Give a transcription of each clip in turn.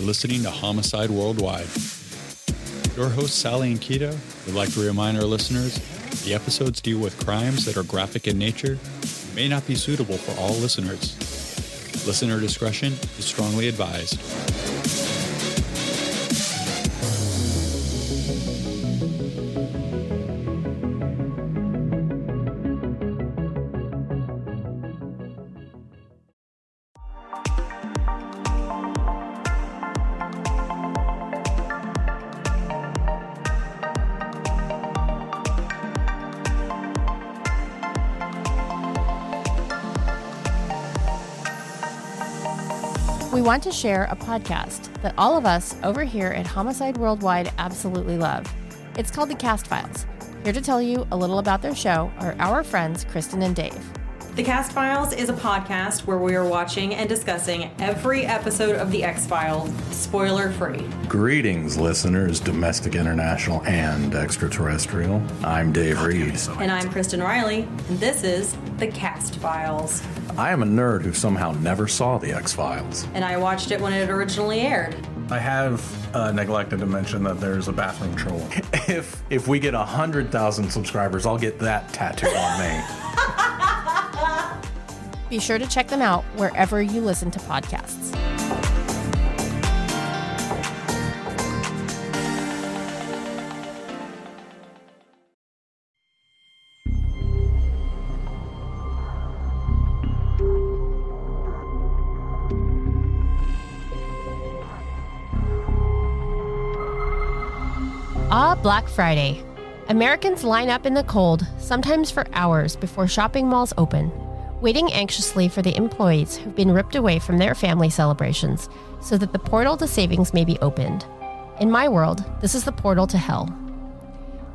Listening to Homicide Worldwide. Your host, Sally and Keita, would like to remind our listeners the episodes deal with crimes that are graphic in nature and may not be suitable for all listeners. Listener discretion is strongly advised. Want to share a podcast that all of us over here at Homicide Worldwide absolutely love. It's called The Cast Files. Here to tell you a little about their show are our friends Kristen and Dave. The Cast Files is a podcast where we are watching and discussing every episode of The X Files, spoiler free. Greetings, listeners, domestic, international, and extraterrestrial. I'm Dave Reed. And I'm Kristen Riley, and this is The Cast Files. I am a nerd who somehow never saw The X Files. And I watched it when it originally aired. I have uh, neglected to mention that there's a bathroom troll. If if we get a hundred thousand subscribers, I'll get that tattooed on me. Be sure to check them out wherever you listen to podcasts. Black Friday. Americans line up in the cold, sometimes for hours before shopping malls open, waiting anxiously for the employees who've been ripped away from their family celebrations so that the portal to savings may be opened. In my world, this is the portal to hell.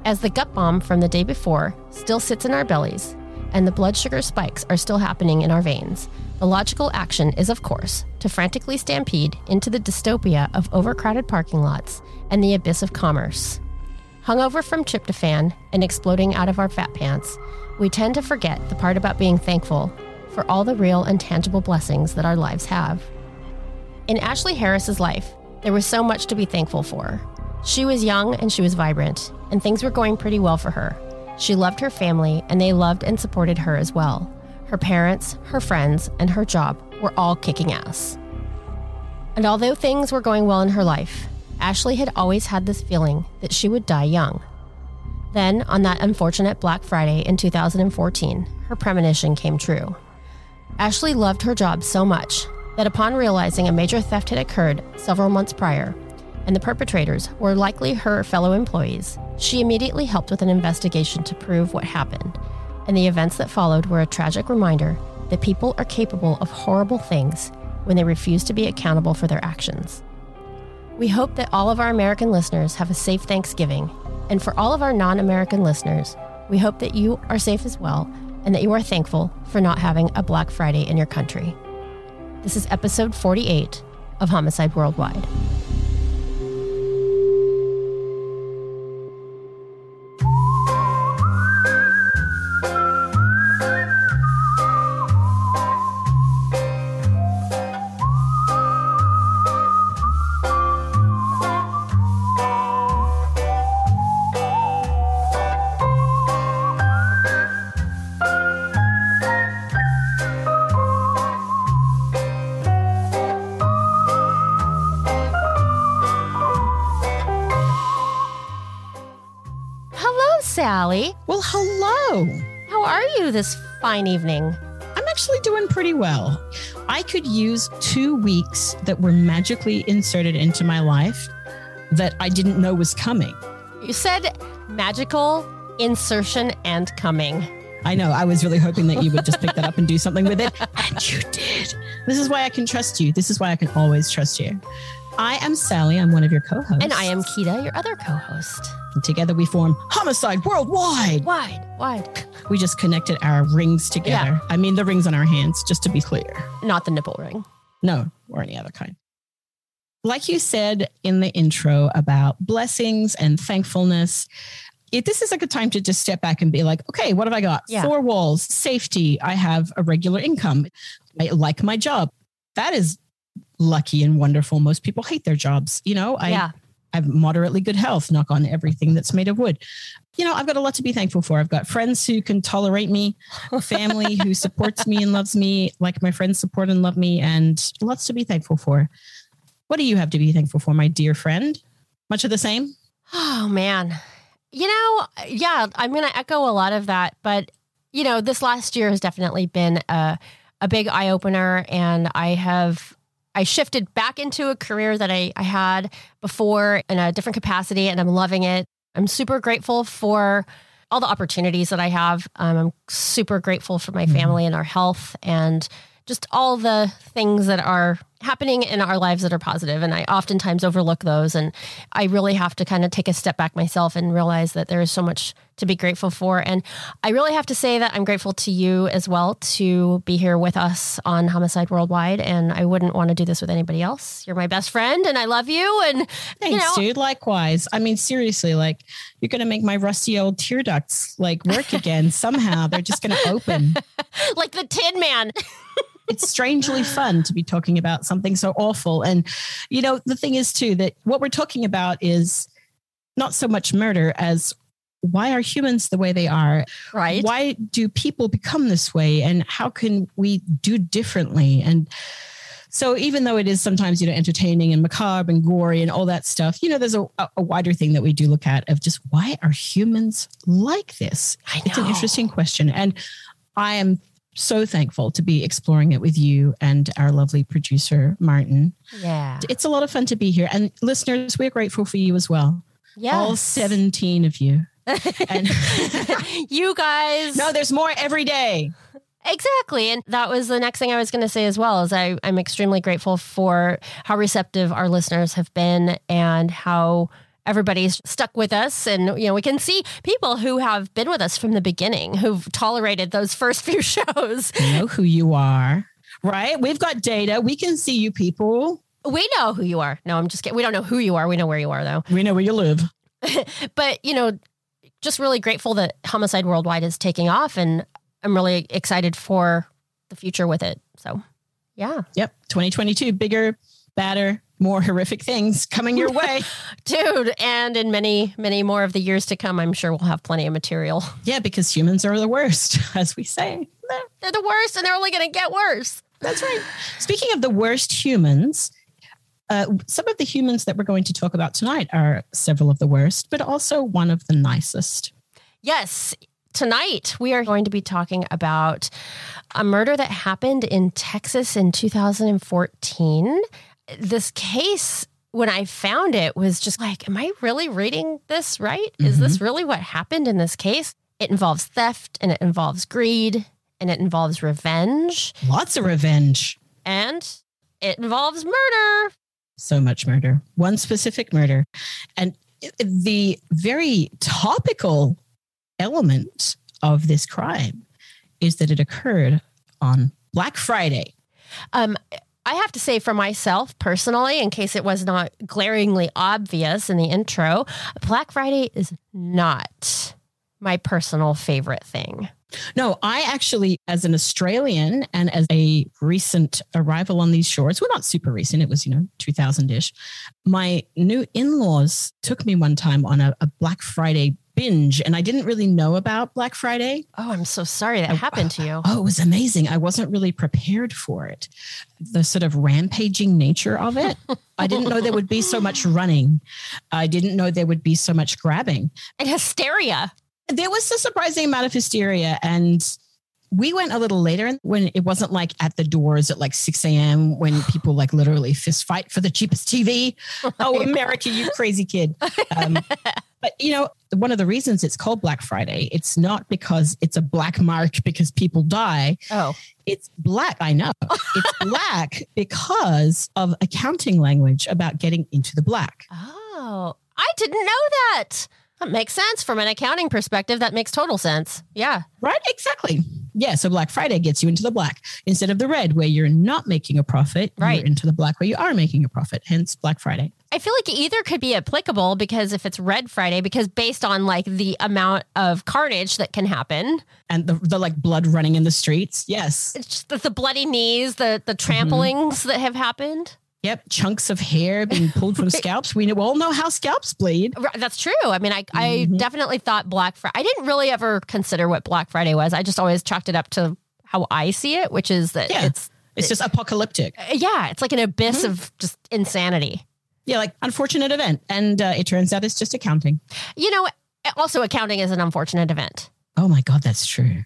As the gut bomb from the day before still sits in our bellies, and the blood sugar spikes are still happening in our veins, the logical action is, of course, to frantically stampede into the dystopia of overcrowded parking lots and the abyss of commerce. Hungover from tryptophan and exploding out of our fat pants, we tend to forget the part about being thankful for all the real and tangible blessings that our lives have. In Ashlea Harris's life, there was so much to be thankful for. She was young and she was vibrant, and things were going pretty well for her. She loved her family, and they loved and supported her as well. Her parents, her friends, and her job were all kicking ass. And although things were going well in her life, Ashlea had always had this feeling that she would die young. Then, on that unfortunate Black Friday in 2014, her premonition came true. Ashlea loved her job so much that upon realizing a major theft had occurred several months prior, and the perpetrators were likely her fellow employees, she immediately helped with an investigation to prove what happened. And the events that followed were a tragic reminder that people are capable of horrible things when they refuse to be accountable for their actions. We hope that all of our American listeners have a safe Thanksgiving. And for all of our non American listeners, we hope that you are safe as well and that you are thankful for not having a Black Friday in your country. This is episode 48 of Homicide Worldwide. This fine evening? I'm actually doing pretty well. I could use two weeks that were magically inserted into my life that I didn't know was coming. You said magical insertion and coming. I know. I was really hoping that you would just pick that up and do something with it. And you did. This is why I can trust you. This is why I can always trust you. I am Sally. I'm one of your co hosts. And I am Kita, your other co host. Together we form Homicide Worldwide. Wide, wide. We just connected our rings together. Yeah. I mean, the rings on our hands, just to be clear. Not the nipple ring. No, or any other kind. Like you said in the intro about blessings and thankfulness, it, this is a good time to just step back and be like, okay, what have I got? Yeah. Four walls, safety. I have a regular income. I like my job. That is lucky and wonderful. Most people hate their jobs. You know, I, yeah. I have moderately good health, knock on everything that's made of wood. You know, I've got a lot to be thankful for. I've got friends who can tolerate me, family who supports me and loves me like my friends support and love me, and lots to be thankful for. What do you have to be thankful for, my dear friend? Much of the same? Oh man. You know, yeah, I'm going to echo a lot of that, but you know, this last year has definitely been a a big eye opener and I have I shifted back into a career that I, I had before in a different capacity and I'm loving it. I'm super grateful for all the opportunities that I have. Um, I'm super grateful for my family and our health and just all the things that are happening in our lives that are positive and i oftentimes overlook those and i really have to kind of take a step back myself and realize that there is so much to be grateful for and i really have to say that i'm grateful to you as well to be here with us on homicide worldwide and i wouldn't want to do this with anybody else you're my best friend and i love you and Thanks, you know, dude. Likewise. I mean, seriously, like you're going to make my rusty old tear ducts like work again somehow. They're just going to open. like the tin man it's strangely fun to be talking about something so awful. And, you know, the thing is, too, that what we're talking about is not so much murder as why are humans the way they are? right Why do people become this way? And how can we do differently? And so, even though it is sometimes, you know, entertaining and macabre and gory and all that stuff, you know, there's a, a wider thing that we do look at of just why are humans like this? It's an interesting question. And I am so thankful to be exploring it with you and our lovely producer, Martin. yeah It's a lot of fun to be here. And listeners, we're grateful for you as well. yeah All 17 of you. And you guys no, there's more every day. Exactly. And that was the next thing I was going to say as well is I, I'm extremely grateful for how receptive our listeners have been and how everybody's stuck with us. And, you know, we can see people who have been with us from the beginning who've tolerated those first few shows. We know who you are, right? We've got data. We can see you people. We know who you are. No, I'm just kidding. We don't know who you are. We know where you are though. We know where you live. But, you know, just really grateful that Homicide Worldwide is taking off and I'm really excited for the future with it. So, yeah. Yep. 2022, bigger, badder, more horrific things coming your way. Dude, and in many, many more of the years to come, I'm sure we'll have plenty of material. yeah, because humans are the worst, as we say. They're the worst and they're only going to get worse. That's right. Speaking of the worst humans, uh, some of the humans that we're going to talk about tonight are several of the worst, but also one of the nicest. Yes, tonight we are going to be talking about a murder that happened in Texas in 2014. This case, when I found it, was just like, am I really reading this right? Is this really what happened in this case? It involves theft and it involves greed and it involves revenge Lots of revenge. and it involves murder. So much murder. One specific murder. And the very topical element of this crime is that it occurred on Black Friday. Um, I have to say for myself personally, in case it was not glaringly obvious in the intro, Black Friday is not my personal favorite thing. No, I actually, as an Australian and as a recent arrival on these shores, well, not super recent, it was, you know, 2000 ish. My new in laws took me one time on a, a Black Friday binge, and I didn't really know about Black Friday. Oh, I'm so sorry that happened to you. Oh, it was amazing. I wasn't really prepared for it. The sort of rampaging nature of it. I didn't know there would be so much running. I didn't know there would be so much grabbing. And hysteria. There was a surprising amount of hysteria. And we went a little later when it wasn't like at the doors at like 6 a.m. when people like literally fist fight for the cheapest TV. Oh, America, you crazy kid. Um, but you know, one of the reasons it's called Black Friday, it's not because it's a black mark because people die. Oh, It's black. I know. It's black because of accounting language about getting into the black. oh, I didn't know that. That makes sense from an accounting perspective. That makes total sense. Yeah. Right? Exactly. Yeah. So Black Friday gets you into the black instead of the red where you're not making a profit. Right. You're into the black where you are making a profit. Hence Black Friday. I feel like either could be applicable because if it's Red Friday, because based on like the amount of carnage that can happen, And the, the like blood running in the streets. Yes. it's just the, the bloody knees, the the mm-hmm. tramplings that have happened. Yep, chunks of hair being pulled from scalps. We all know how scalps bleed. That's true. I mean, I, I mm-hmm. definitely thought Black Friday. I didn't really ever consider what Black Friday was. I just always chalked it up to how I see it, which is that Yeah. it's It's just apocalyptic. Uh, yeah, it's like an abyss mm-hmm. of just insanity. Yeah, like unfortunate event. And uh, it turns out it's just accounting. You know, also accounting is an unfortunate event. Oh my God, that's true.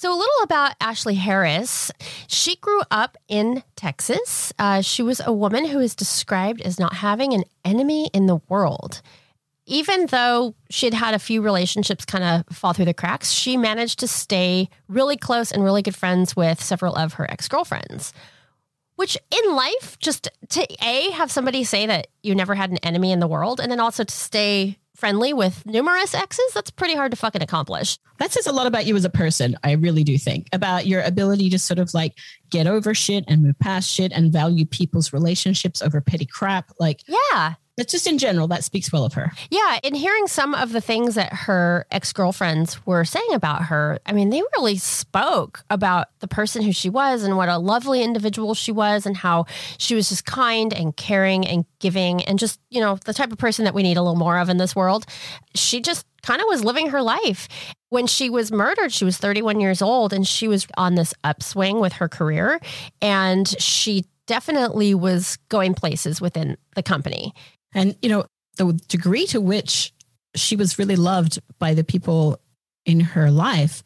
So, a little about Ashlea Harris. She grew up in Texas. Uh, she was a woman who is described as not having an enemy in the world. Even though she'd had a few relationships kind of fall through the cracks, she managed to stay really close and really good friends with several of her ex girlfriends. Which in life, just to A, have somebody say that you never had an enemy in the world, and then also to stay friendly with numerous exes, that's pretty hard to fucking accomplish. That says a lot about you as a person. I really do think about your ability to sort of like get over shit and move past shit and value people's relationships over petty crap. Like Yeah. That's just in general, that speaks well of her. Yeah, in hearing some of the things that her ex girlfriends were saying about her, I mean, they really spoke about the person who she was and what a lovely individual she was, and how she was just kind and caring and giving, and just, you know, the type of person that we need a little more of in this world. She just kind of was living her life. When she was murdered, she was 31 years old and she was on this upswing with her career. And she definitely was going places within the company. And, you know, the degree to which she was really loved by the people in her life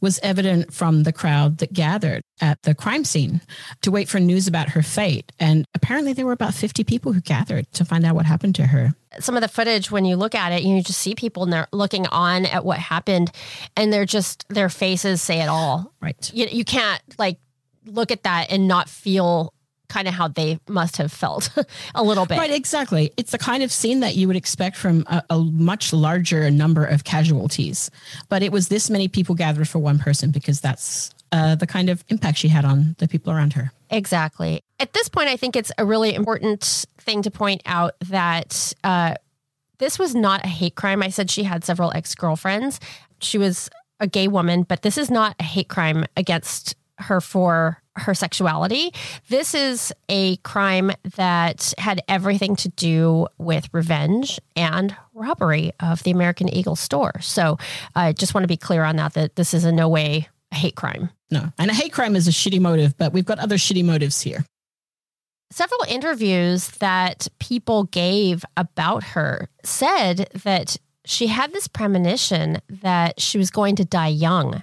was evident from the crowd that gathered at the crime scene to wait for news about her fate. And apparently, there were about 50 people who gathered to find out what happened to her. some of the footage when you look at it you just see people and they're looking on at what happened and they're just their faces say it all Right. you, you can't like look at that and not feel kind of how they must have felt a little bit Right, exactly. It's the kind of scene that you would expect from a, a much larger number of casualties. But it was this many people gathered for one person because that's uh, the kind of impact she had on the people around her. Exactly. At this point, I think it's a really important thing to point out that uh, this was not a hate crime. I said she had several ex girlfriends. She was a gay woman, but this is not a hate crime against her for her sexuality. This is a crime that had everything to do with revenge and robbery of the American Eagle store. So I just want to be clear on that, that this is in no way a hate crime. No. And a hate crime is a shitty motive, but we've got other shitty motives here. several interviews that people gave about her said that she had this premonition that she was going to die young.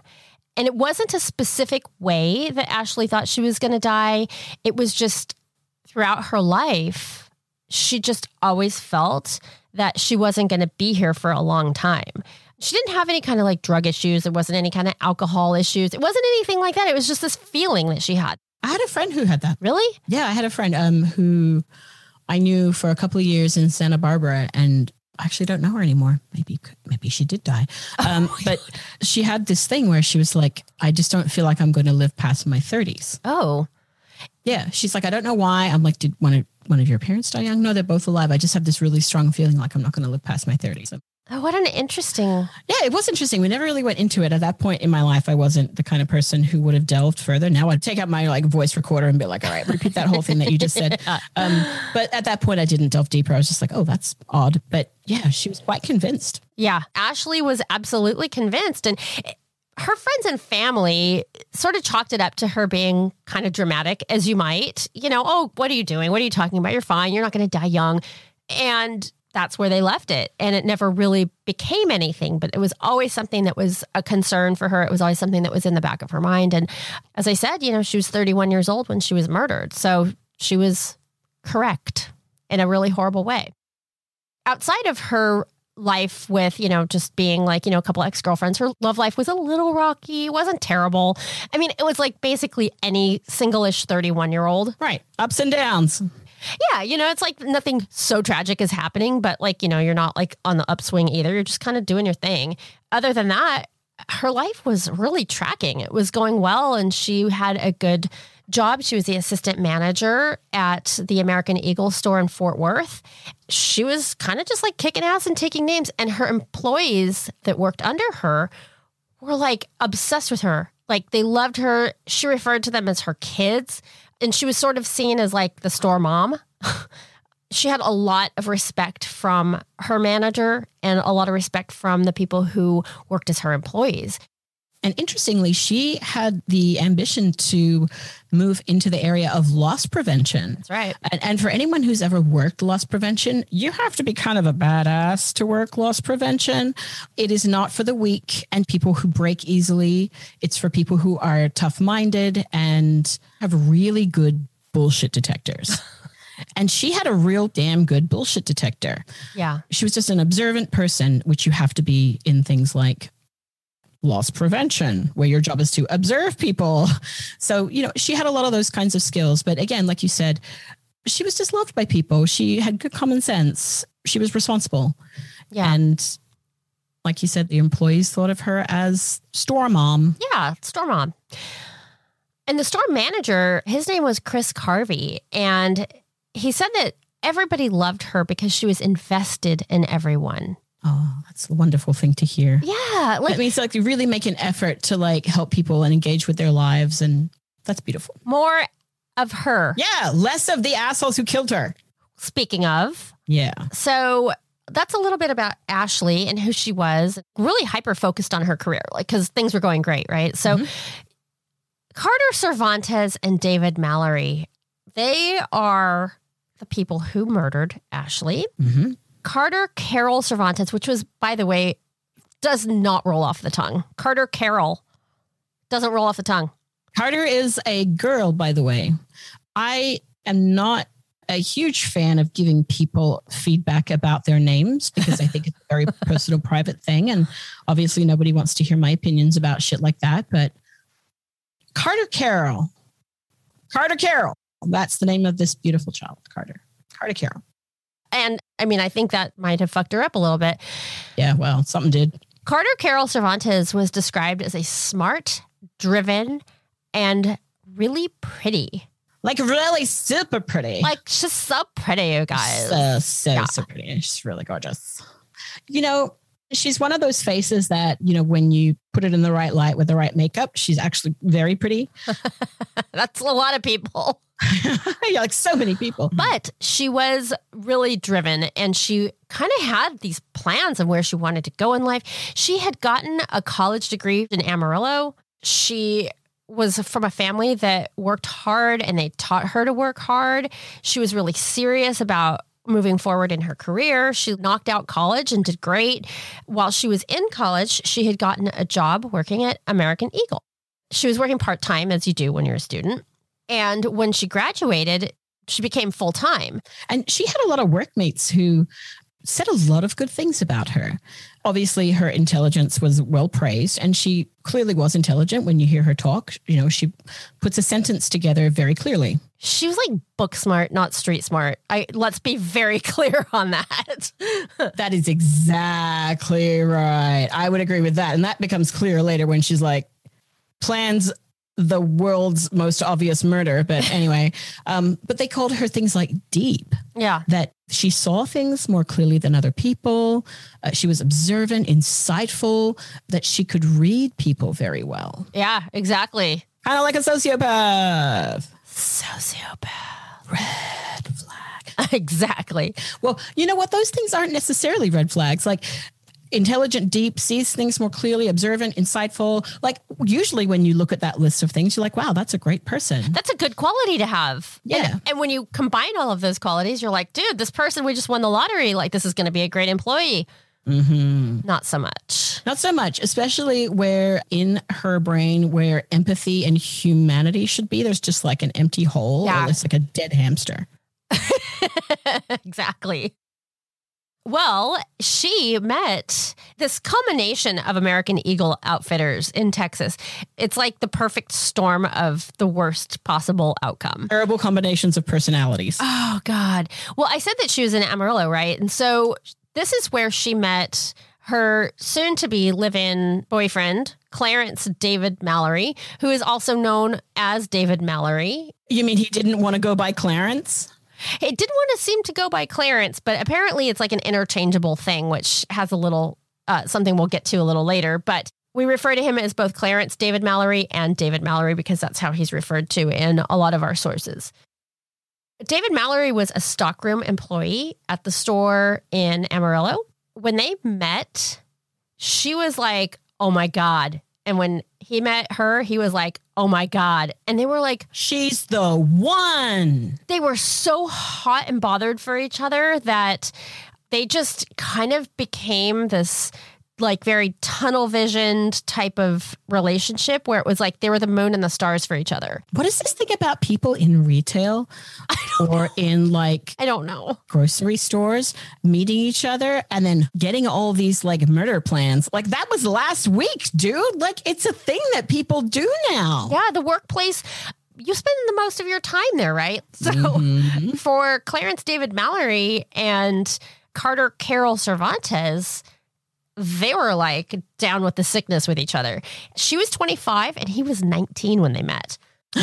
And it wasn't a specific way that Ashlea thought she was going to die. It was just throughout her life, she just always felt that she wasn't going to be here for a long time. She didn't have any kind of like drug issues. There wasn't any kind of alcohol issues. It wasn't anything like that. It was just this feeling that she had. I had a friend who had that. Really? Yeah, I had a friend um, who I knew for a couple of years in Santa Barbara, and I actually don't know her anymore. Maybe maybe she did die, um, but she had this thing where she was like, "I just don't feel like I'm going to live past my 30s." Oh, Yeah, she's like, "I don't know why." I'm like, "Did one of one of your parents die young?" No, they're both alive. I just have this really strong feeling like I'm not going to live past my 30s. Oh, what an interesting. yeah, it was interesting. We never really went into it. At that point in my life, I wasn't the kind of person who would have delved further. Now I'd take out my like voice recorder and be like, all right, repeat that whole thing that you just said. Um, but at that point, I didn't delve deeper. I was just like, oh, that's odd. But yeah, she was quite convinced. Yeah, Ashlea was absolutely convinced. And her friends and family sort of chalked it up to her being kind of dramatic, as you might. You know, oh, what are you doing? What are you talking about? You're fine. You're not going to die young. And that's where they left it. And it never really became anything, but it was always something that was a concern for her. It was always something that was in the back of her mind. And as I said, you know, she was 31 years old when she was murdered. So she was correct in a really horrible way. Outside of her life with, you know, just being like, you know, a couple ex girlfriends, her love life was a little rocky. It wasn't terrible. I mean, it was like basically any single ish 31 year old. Right. Ups and downs. Yeah, you know, it's like nothing so tragic is happening, but like, you know, you're not like on the upswing either. You're just kind of doing your thing. Other than that, her life was really tracking. It was going well and she had a good job. She was the assistant manager at the American Eagle store in Fort Worth. She was kind of just like kicking ass and taking names and her employees that worked under her were like obsessed with her. Like they loved her. She referred to them as her kids. and she was sort of seen as like the store mom. she had a lot of respect from her manager and a lot of respect from the people who worked as her employees. And interestingly, she had the ambition to move into the area of loss prevention. That's right. And, and, for anyone who's ever worked loss prevention, you have to be kind of a badass to work loss prevention. It is not for the weak and people who break easily. It's for people who are tough minded and have really good bullshit detectors. and she had a real damn good bullshit detector. Yeah. She was just an observant person, which you have to be in things like loss prevention, where your job is to observe people. So, you know, she had a lot of those kinds of skills. But again, like you said, she was just loved by people. She had good common sense. She was responsible. Yeah. And like you said, the employees thought of her as store mom. Yeah, store mom. And the store manager, his name was Chris Carvey. And he said that everybody loved her because she was invested in everyone. Oh, that's a wonderful thing to hear. Yeah. Like, that means like you really make an effort to like help people and engage with their lives. And that's beautiful. More of her. Yeah. Less of the assholes who killed her. Speaking of. Yeah. So that's a little bit about Ashlea and who she was. Really hyper focused on her career, like, because things were going great, right? So mm-hmm. Carter Cervantez and David Mallory, they are the people who murdered Ashlea. Mm-hmm. Carter Carol Cervantez, which was, by the way, does not roll off the tongue. Carter Carol doesn't roll off the tongue. Carter is a girl, by the way. I am not a huge fan of giving people feedback about their names because I think it's a very personal, private thing. And obviously, nobody wants to hear my opinions about shit like that. But Carter Carol, Carter Carol, that's the name of this beautiful child, Carter. Carter Carol. And I mean, I think that might have fucked her up a little bit. Yeah, well, something did. Carter Carol Cervantez was described as a smart, driven, and really pretty. Like really super pretty. Like she's so pretty, you guys. So so yeah. so pretty. She's really gorgeous. You know, she's one of those faces that, you know, when you put it in the right light with the right makeup, she's actually very pretty. That's a lot of people. yeah, like so many people. But she was really driven and she kind of had these plans of where she wanted to go in life. She had gotten a college degree in Amarillo. She was from a family that worked hard and they taught her to work hard. She was really serious about moving forward in her career. She knocked out college and did great. While she was in college, she had gotten a job working at American Eagle. She was working part time, as you do when you're a student. And when she graduated, she became full time. And she had a lot of workmates who said a lot of good things about her. Obviously, her intelligence was well praised, and she clearly was intelligent when you hear her talk. You know, she puts a sentence together very clearly. She was like book smart, not street smart. I let's be very clear on that. that is exactly right. I would agree with that. And that becomes clear later when she's like, plans the world's most obvious murder. But anyway, um, but they called her things like deep. Yeah. That she saw things more clearly than other people. Uh, she was observant, insightful, that she could read people very well. Yeah, exactly. Kind of like a sociopath. Sociopath. Red flag. exactly. Well, you know what? Those things aren't necessarily red flags. Like intelligent, deep, sees things more clearly, observant, insightful. Like usually when you look at that list of things, you're like, wow, that's a great person. That's a good quality to have. Yeah. And, and when you combine all of those qualities, you're like, dude, this person, we just won the lottery. Like, this is going to be a great employee. Mm-hmm. Not so much. Not so much, especially where in her brain, where empathy and humanity should be, there's just like an empty hole. Yeah. it's like a dead hamster. exactly. Well, she met this culmination of American Eagle outfitters in Texas. It's like the perfect storm of the worst possible outcome. Terrible combinations of personalities. Oh, God. Well, I said that she was in Amarillo, right? And so this is where she met her soon to be live in boyfriend, Clarence David Mallory, who is also known as David Mallory. You mean he didn't want to go by Clarence? It didn't want to seem to go by Clarence, but apparently it's like an interchangeable thing, which has a little uh, something we'll get to a little later. But We refer to him as both Clarence David Mallory and David Mallory because that's how he's referred to in a lot of our sources. David Mallory was a stockroom employee at the store in Amarillo. When they met, she was like, oh my God. And when he met her, he was like, oh my God. And they were like, She's the one. they were so hot and bothered for each other that they just kind of became this like very tunnel visioned type of relationship where it was like they were the moon and the stars for each other. What is this thing about people in retail or in like I don't know. grocery stores meeting each other and then getting all these like murder plans? Like that was last week, dude. Like it's a thing that people do now. Yeah, the workplace. You spend the most of your time there, right? So Mhm. for Clarence David Mallory and Carter Carol Cervantez, they were like down with the sickness with each other. She was 25 and he was 19 when they met.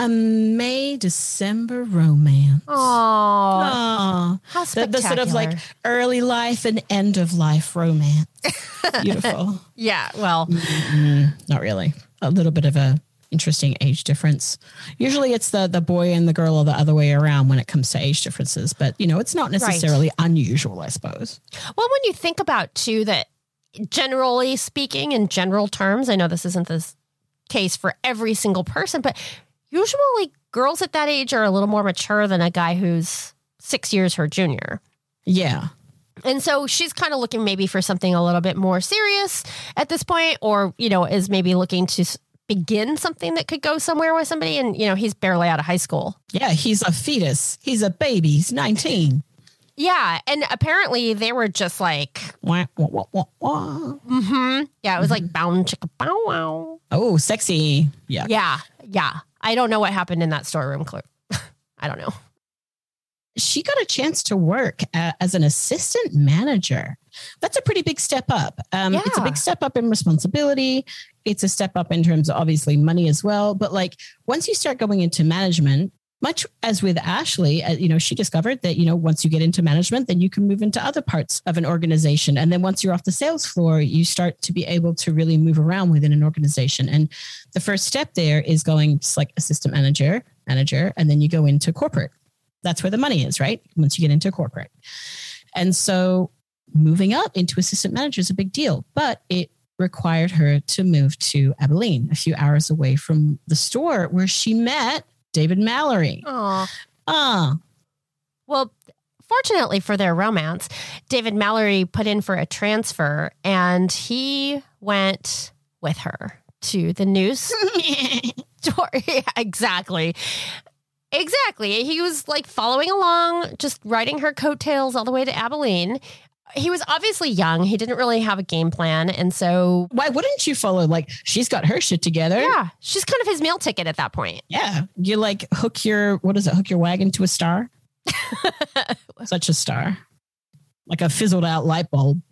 A May December romance. Oh, how The, spectacular. the sort of like early life and end of life romance. Beautiful. yeah, well, Mm, not really. A little bit of a interesting age difference. Usually it's the the boy and the girl or the other way around when it comes to age differences, but you know, it's not necessarily unusual, I suppose. well, when you think about too that generally speaking in general terms, I know this isn't the case for every single person, but usually girls at that age are a little more mature than a guy who's 6 years her junior. Yeah. And so she's kind of looking maybe for something a little bit more serious at this point, or, you know, is maybe looking to begin something that could go somewhere with somebody. And, you know, he's barely out of high school. Yeah, he's a fetus. He's a baby. He's 19. Yeah. And apparently they were just like, Wah, wah, wah, wah, wah. hmm yeah, it was like bound chicka bow wow. Oh, sexy. Yeah. Yeah. Yeah. I don't know what happened in that storeroom. Cl- I don't know. She got a chance to work a- as an assistant manager. That's a pretty big step up. Um, It's a big step up in responsibility. It's a step up in terms of obviously money as well. But like once you start going into management, much as with Ashlea, uh, you know, she discovered that, you know, once you get into management, then you can move into other parts of an organization. And then once you're off the sales floor, you start to be able to really move around within an organization. And the first step there is going like assistant manager, manager, and then you go into corporate. That's where the money is, right? Once you get into corporate. And so moving up into assistant manager is a big deal, but it required her to move to Abilene, a few hours away from the store where she met David Mallory. Oh. Ah, Well, fortunately for their romance, David Mallory put in for a transfer and he went with her to the news store. Yeah, exactly. Exactly. He was like following along, just riding her coattails all the way to Abilene. He was obviously young. He didn't really have a game plan. And so, why wouldn't you follow? Like, she's got her shit together. yeah, she's kind of his meal ticket at that point. Yeah. You like hook your, what is it? Hook your wagon to a star? Such a star. Like a fizzled out light bulb.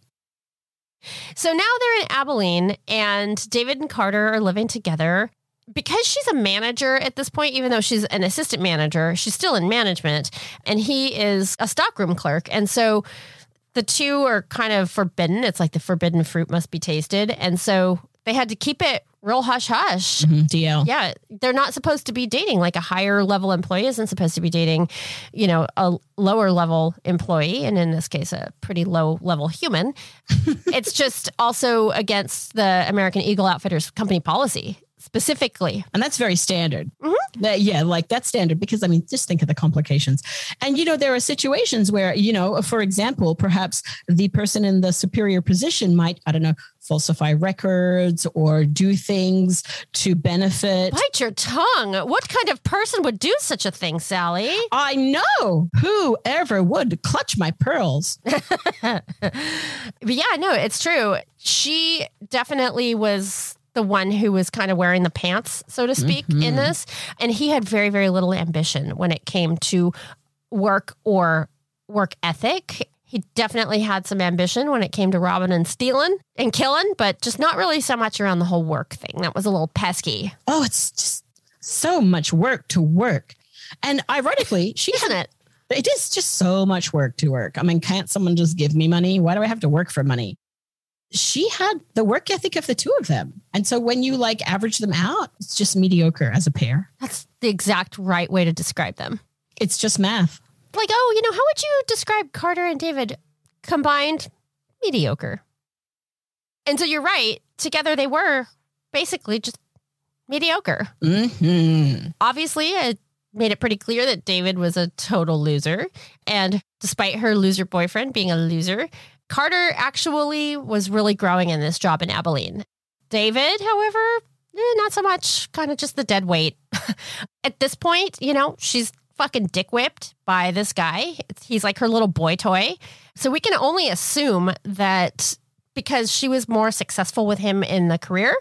So now they're in Abilene, and David and Carter are living together. Because she's a manager at this point, even though she's an assistant manager, she's still in management, and he is a stockroom clerk. And so the two are kind of forbidden. It's like the forbidden fruit must be tasted. And so they had to keep it real hush hush. Mhm, DL. Yeah, they're not supposed to be dating. Like a higher level employee isn't supposed to be dating, you know, a lower level employee, and in this case, a pretty low level human. it's just also against the American Eagle Outfitters company policy specifically. And that's very standard. Mm-hmm. That- yeah, like that's standard because I mean, just think of the complications. And, you know, there are situations where, you know, for example, perhaps the person in the superior position might, I don't know, falsify records or do things to benefit. Bite your tongue. What kind of person would do such a thing, Sally? I know whoever would clutch my pearls. But yeah, no, it's true. She definitely was the one who was kind of wearing the pants, so to speak, in mm-hmm. this. And he had very, very little ambition when it came to work or work ethic. He definitely had some ambition when it came to robbing and stealing and killing, but just not really so much around the whole work thing. That was a little pesky, Oh, it's just so much work to work. And ironically, she isn't it? It is just so much work to work. I mean, can't someone just give me money? Why do I have to work for money? She had the work ethic of the two of them. And so when you like average them out, it's just mediocre as a pair. That's the exact right way to describe them. It's just math. Like, oh, you know, how would you describe Carter and David combined? Mediocre. And so you're right. Together they were basically just mediocre. Mm-hmm. Obviously, it made it pretty clear that David was a total loser. And despite her loser boyfriend being a loser, Carter actually was really growing in this job in Abilene. David, however, eh, not so much, kind of just the dead weight. At this point, you know, she's fucking dick whipped by this guy. He's like her little boy toy. So we can only assume that because she was more successful with him in the career,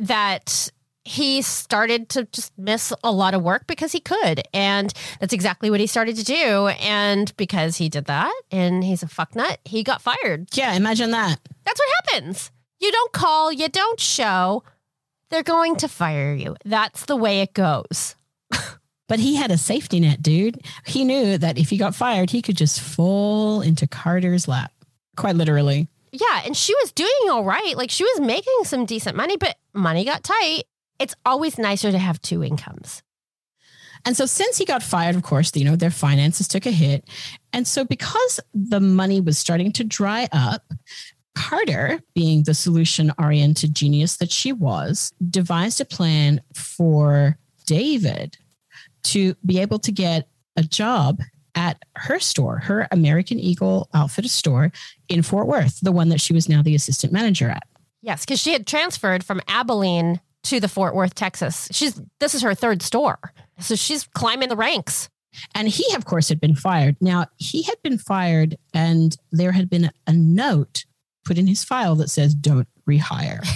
that he started to just miss a lot of work because he could. And that's exactly what he started to do. And because he did that and he's a fucknut, he got fired. Yeah, imagine that. That's what happens. You don't call, you don't show. They're going to fire you. That's the way it goes. But he had a safety net, dude. He knew that if he got fired, he could just fall into Carter's lap, quite literally. Yeah, and she was doing all right. Like she was making some decent money, but money got tight. It's always nicer to have two incomes. And so since he got fired, of course, you know, their finances took a hit. And so because the money was starting to dry up, Carter, being the solution oriented genius that she was, devised a plan for David to be able to get a job at her store, her American Eagle Outfitter store in Fort Worth, the one that she was now the assistant manager at. Yes, because she had transferred from Abilene to the Fort Worth, Texas. She's this is her third store. So she's climbing the ranks. And he, of course, had been fired. Now, he had been fired, and there had been a note put in his file that says, don't rehire.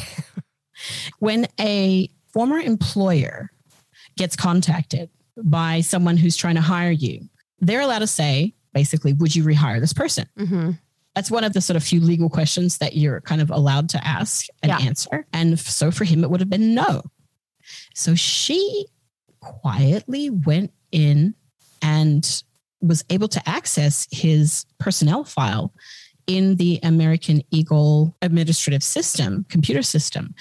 when a former employer gets contacted by someone who's trying to hire you, they're allowed to say, basically, would you rehire this person? Mm-hmm. That's one of the sort of few legal questions that you're kind of allowed to ask and Yeah. answer. And so for him, it would have been no. So she quietly went in and was able to access his personnel file in the American Eagle administrative system, computer system.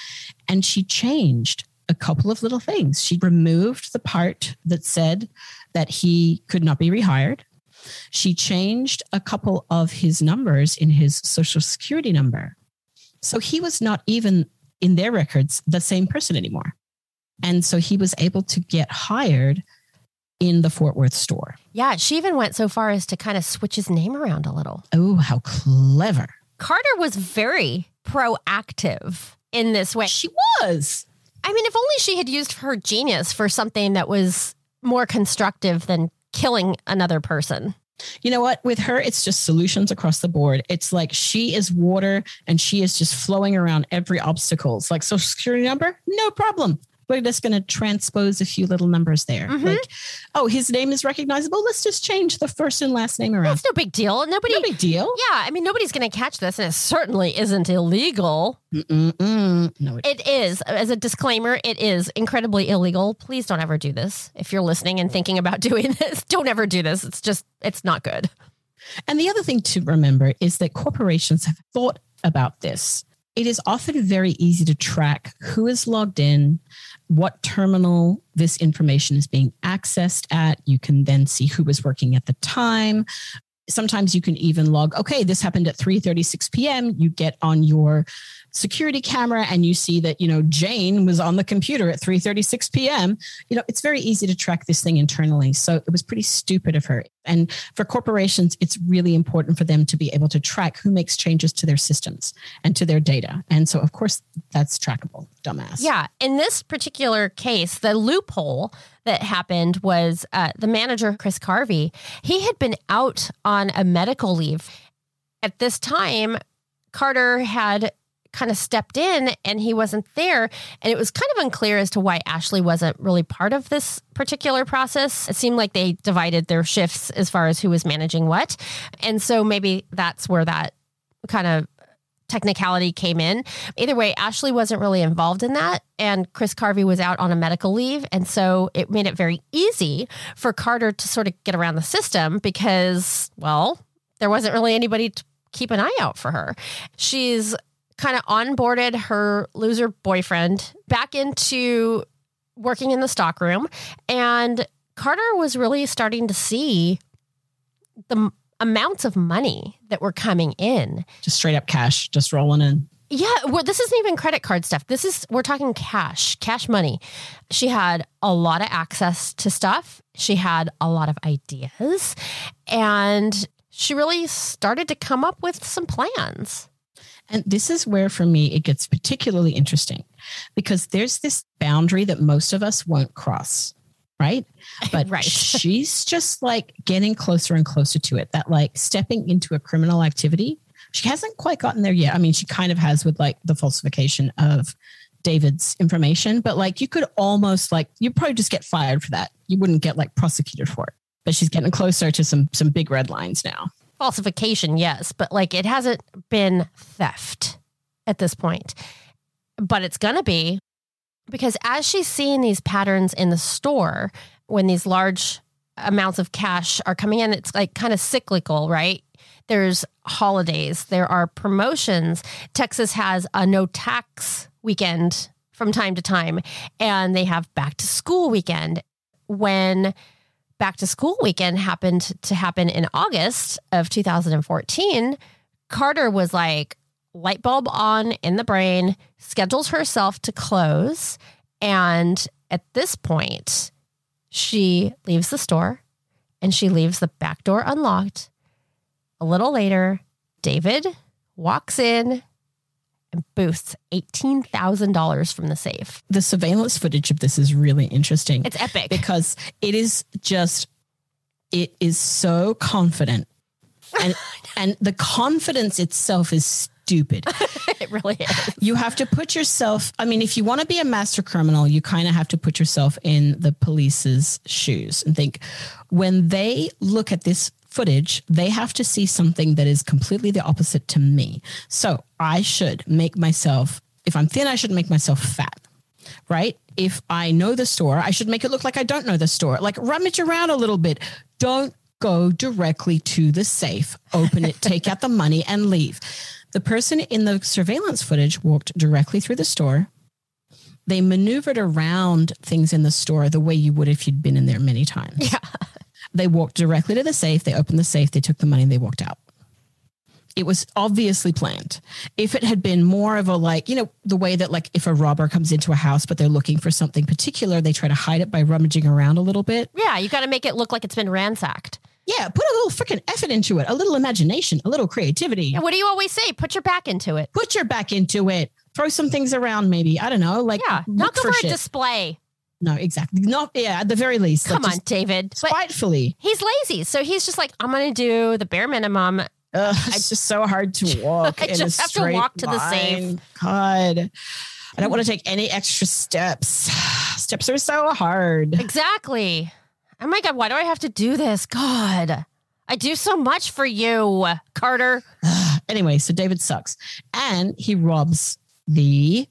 And she changed a couple of little things. She removed the part that said that he could not be rehired. She changed a couple of his numbers in his social security number. So he was not even in their records the same person anymore. And so he was able to get hired in the Fort Worth store. Yeah, she even went so far as to kind of switch his name around a little. Oh, how clever. Carter was very proactive in this way. She was. I mean, if only she had used her genius for something that was more constructive than killing another person. You know what? With her, it's just solutions across the board. It's like she is water and she is just flowing around every obstacle. It's like social security number, no problem. We're just going to transpose a few little numbers there. Mhm. Like, oh, his name is recognizable. Let's just change the first and last name around. That's no big deal. Nobody. No big deal. yeah, I mean, nobody's going to catch this, and it certainly isn't illegal. Mm-mm-mm. No, it, It is, as a disclaimer, it is incredibly illegal. Please don't ever do this. If you're listening and thinking about doing this, don't ever do this. It's just, it's not good. And the other thing to remember is that corporations have thought about this. It is often very easy to track who is logged in, what terminal this information is being accessed at. You can then see who was working at the time. Sometimes you can even log, okay, this happened at 3:36 p.m. You get on your security camera and you see that, you know, Jane was on the computer at 3:36 p.m. You know, it's very easy to track this thing internally. So it was pretty stupid of her. And for corporations, it's really important for them to be able to track who makes changes to their systems and to their data. And so, of course, that's trackable, dumbass. Yeah. In this particular case, the loophole that happened was uh, the manager, Chris Carvey, he had been out on a medical leave. At this time, Carter had kind of stepped in and he wasn't there. And it was kind of unclear as to why Ashlea wasn't really part of this particular process. It seemed like they divided their shifts as far as who was managing what. And so maybe that's where that kind of technicality came in. Either way, Ashlea wasn't really involved in that. And Chris Carvey was out on a medical leave. And so it made it very easy for Carter to sort of get around the system because, well, there wasn't really anybody to keep an eye out for her. She's kind of onboarded her loser boyfriend back into working in the stockroom. And Carter was really starting to see the m- amounts of money that were coming in. Just straight up cash, just rolling in. Yeah, well, this isn't even credit card stuff. This is, we're talking cash, cash money. She had a lot of access to stuff. She had a lot of ideas. And she really started to come up with some plans. And this is where, for me, it gets particularly interesting because there's this boundary that most of us won't cross, right? But Right. she's just like getting closer and closer to it. That like stepping into a criminal activity. She hasn't quite gotten there yet. I mean, she kind of has with like the falsification of David's information, but like you could almost like you'd probably just get fired for that. You wouldn't get like prosecuted for it. But she's getting closer to some some big red lines now. Falsification, yes, but like it hasn't been theft at this point. But it's going to be because as she's seeing these patterns in the store, when these large amounts of cash are coming in, it's like kind of cyclical, right? There's holidays, there are promotions. Texas has a no tax weekend from time to time, and they have back to school weekend. When back to school weekend happened to happen in August of 2014, Carter was like, light bulb on in the brain, schedules herself to close. And at this point, she leaves the store and she leaves the back door unlocked. A little later, David walks in and boosts $18,000 from the safe. The surveillance footage of this is really interesting. It's epic. because it is just it is so confident and and the confidence itself is stupid it really is. you have to put yourself i mean if you want to be a master criminal you kind of have to put yourself in the police's shoes and think when they look at this footage they have to see something that is completely the opposite to me so i should make myself if i'm thin i should make myself fat right? If I know the store, I should make it look like I don't know the store. Like rummage around a little bit. Don't go directly to the safe, open it, take out the money, and leave. The person in the surveillance footage walked directly through the store. They maneuvered around things in the store the way you would if you'd been in there many times. Yeah. They walked directly to the safe. They opened the safe. They took the money. And they walked out. It was obviously planned. If it had been more of a like, you know, the way that like if a robber comes into a house but they're looking for something particular, they try to hide it by rummaging around a little bit. Yeah, you got to make it look like it's been ransacked. Yeah, put a little freaking effort into it, a little imagination, a little creativity. And what do you always say? Put your back into it. Put your back into it. Throw some things around, maybe. I don't know. Like, Yeah, not go for, a shit. display. No, exactly. Not, yeah, at the very least. like, Come on, just David. But Spitefully. he's lazy, so he's just like, I'm going to do the bare minimum. Ugh, it's just so hard to walk. I in a just have to walk to the same. God, I don't want to take any extra steps. Steps are so hard. Exactly. Oh my God, why do I have to do this? God, I do so much for you, Carter. Anyway, so David sucks, and he robs the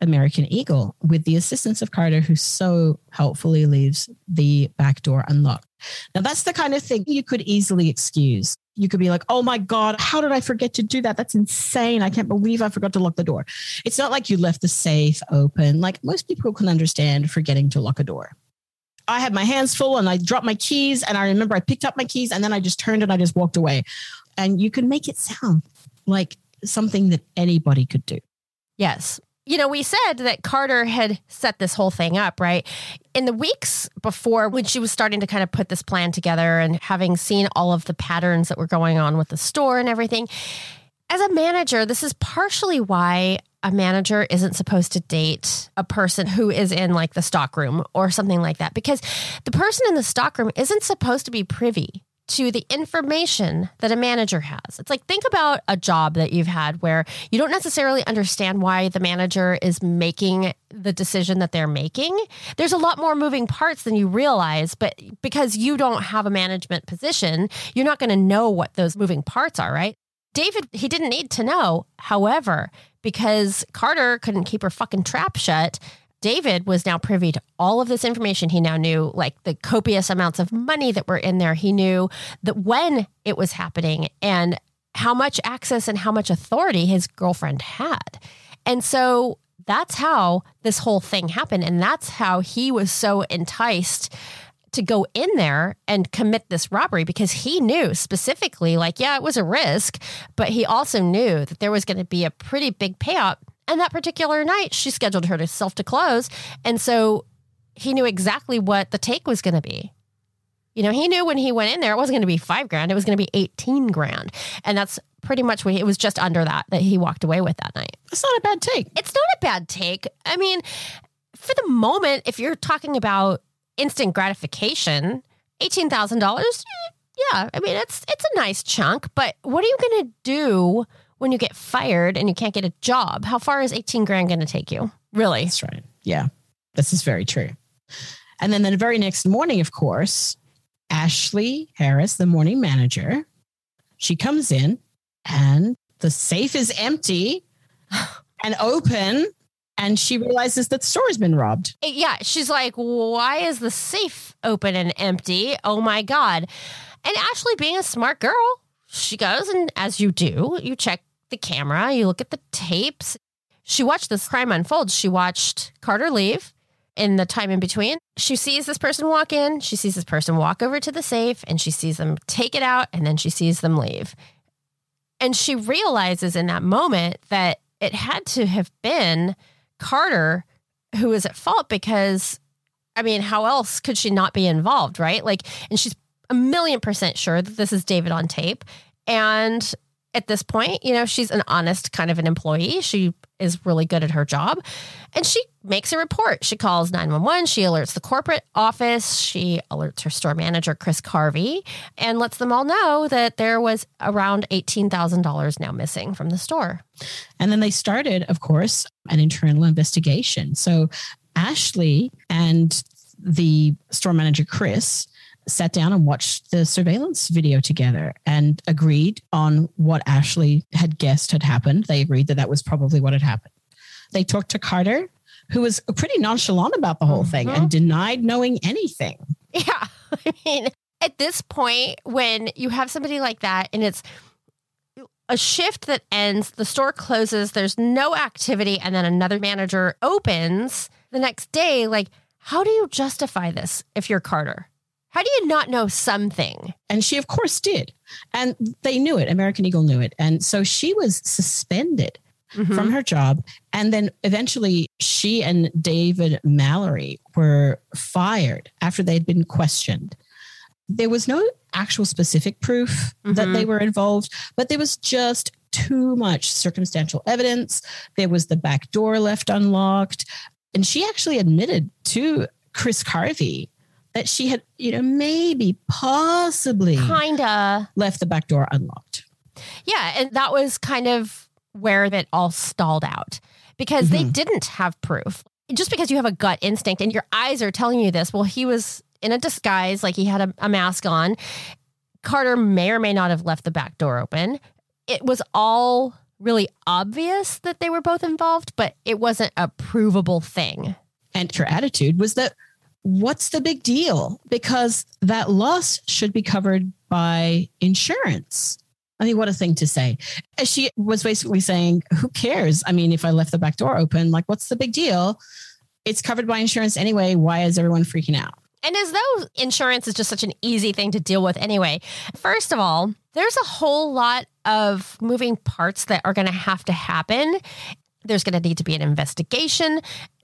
American Eagle with the assistance of Carter, who so helpfully leaves the back door unlocked. Now, that's the kind of thing you could easily excuse. You could be like, oh my God, how did I forget to do that? That's insane. I can't believe I forgot to lock the door. It's not like you left the safe open. Like most people can understand forgetting to lock a door. I had my hands full and I dropped my keys. And I remember I picked up my keys and then I just turned and I just walked away. And you can make it sound like something that anybody could do. Yes. You know, we said that Carter had set this whole thing up, right? In the weeks before, when she was starting to kind of put this plan together and having seen all of the patterns that were going on with the store and everything, as a manager, this is partially why a manager isn't supposed to date a person who is in like the stockroom or something like that, because the person in the stockroom isn't supposed to be privy to the information that a manager has. It's like think about a job that you've had where you don't necessarily understand why the manager is making the decision that they're making. There's a lot more moving parts than you realize, but because you don't have a management position, you're not going to know what those moving parts are, right? David, he didn't need to know. However, because Carter couldn't keep her fucking trap shut, David was now privy to all of this information. He now knew like the copious amounts of money that were in there. He knew that when it was happening and how much access and how much authority his girlfriend had. And so that's how this whole thing happened. And that's how he was so enticed to go in there and commit this robbery because he knew specifically, like, yeah, it was a risk, but he also knew that there was going to be a pretty big payout. And that particular night, she scheduled herself to to close. And so he knew exactly what the take was going to be. You know, he knew when he went in there, it wasn't going to be five grand, it was going to be 18 grand. And that's pretty much what he, it was just under that that he walked away with that night. It's not a bad take. It's not a bad take. I mean, for the moment, if you're talking about instant gratification, eighteen thousand dollars, yeah, I mean it's it's a nice chunk. But what are you going to do when you get fired and you can't get a job? How far is eighteen grand going to take you? Really? That's right. Yeah, this is very true. And then the very next morning, of course, Ashlea Harris, the morning manager, she comes in and the safe is empty and open and she realizes that the store has been robbed. Yeah, she's like, "Why is the safe open and empty? Oh my god!" And Ashlea, being a smart girl, she goes and, as you do, you check the camera, you look at the tapes. She watched this crime unfold. She watched Carter leave. In the time in between, she sees this person walk in, she sees this person walk over to the safe, and she sees them take it out, and then she sees them leave. And she realizes in that moment that it had to have been Carter who is at fault because, I mean, how else could she not be involved, right? Like, and she's a million percent sure that this is David on tape. And at this point, you know, she's an honest kind of an employee. She is really good at her job. And she makes a report. She calls 911. She alerts the corporate office. She alerts her store manager, Chris Carvey, and lets them all know that there was around $18,000 now missing from the store. And then they started, of course, an internal investigation. So Ashlea and the store manager, Chris, sat down and watched the surveillance video together and agreed on what Ashlea had guessed had happened. They agreed that that was probably what had happened. They talked to Carter, who was pretty nonchalant about the whole mm-hmm. thing and denied knowing anything. Yeah. I mean, at this point, when you have somebody like that and it's a shift that ends, the store closes, there's no activity, and then another manager opens the next day, like, how do you justify this if you're Carter? How do you not know something? And she, of course, did. And they knew it. American Eagle knew it. And so she was suspended mm-hmm. from her job. And then eventually she and David Mallory were fired after they'd been questioned. There was no actual specific proof mm-hmm. that they were involved, but there was just too much circumstantial evidence. There was the back door left unlocked. And she actually admitted to Chris Carvey that she had, you know, maybe possibly kinda left the back door unlocked. Yeah. And that was kind of where it all stalled out because mm-hmm. they didn't have proof. Just because you have a gut instinct and your eyes are telling you this, well, he was in a disguise, like he had a, a mask on. Carter may or may not have left the back door open. It was all really obvious that they were both involved, but it wasn't a provable thing. And her attitude was that what's the big deal? Because that loss should be covered by insurance. I mean, what a thing to say. She was basically saying, who cares? I mean, if I left the back door open, like, what's the big deal? It's covered by insurance anyway. Why is everyone freaking out? And as though insurance is just such an easy thing to deal with anyway. First of all, there's a whole lot of moving parts that are going to have to happen. There's going to need to be an investigation.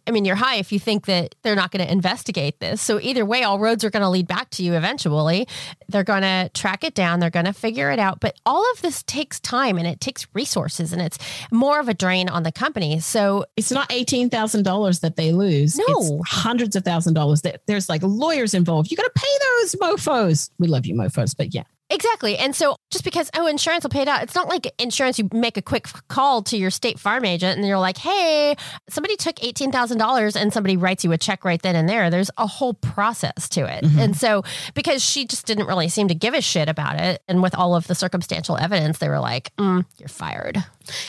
I mean, you're high if you think that they're not going to investigate this. So either way, all roads are going to lead back to you eventually. They're going to track it down. They're going to figure it out. But all of this takes time and it takes resources and it's more of a drain on the company. So it's not $18,000 that they lose. No. It's hundreds of thousand dollars. There's like lawyers involved. You got to pay those mofos. We love you mofos, but yeah. Exactly. And so just because, oh, insurance will pay it out, it's not like insurance, you make a quick call to your state farm agent and you're like, hey, somebody took $18,000 and somebody writes you a check right then and there. There's a whole process to it. Mm-hmm. And so because she just didn't really seem to give a shit about it, and with all of the circumstantial evidence, they were like, mm, you're fired.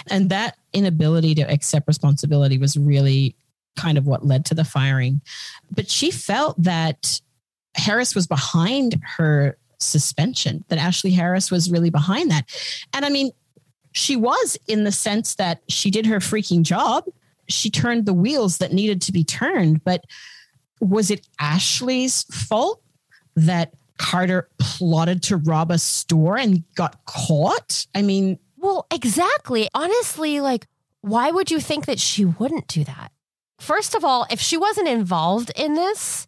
And that inability to accept responsibility was really kind of what led to the firing. But she felt that Harris was behind her suspension, that Ashlea Harris was really behind that. And I mean, she was in the sense that she did her freaking job. She turned the wheels that needed to be turned. But was it Ashlea's fault that Carter plotted to rob a store and got caught? I mean, Well, exactly. Honestly, like, why would you think that she wouldn't do that? First of all, if she wasn't involved in this,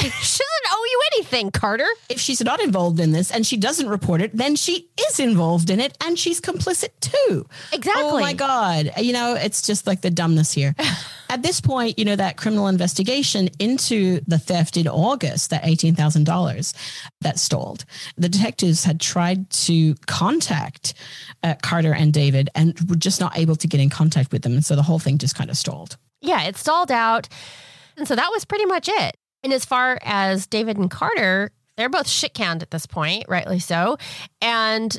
she doesn't owe you anything, Carter. if she's not involved in this and she doesn't report it, then she is involved in it and she's complicit too. Exactly. Oh my God. You know, it's just like the dumbness here. At this point, you know, that criminal investigation into the theft in August, that $18,000 that stalled, the detectives had tried to contact uh, Carter and David and were just not able to get in contact with them. And so the whole thing just kind of stalled. Yeah, it stalled out. And so that was pretty much it. And as far as David and Carter, they're both shit canned at this point, rightly so. And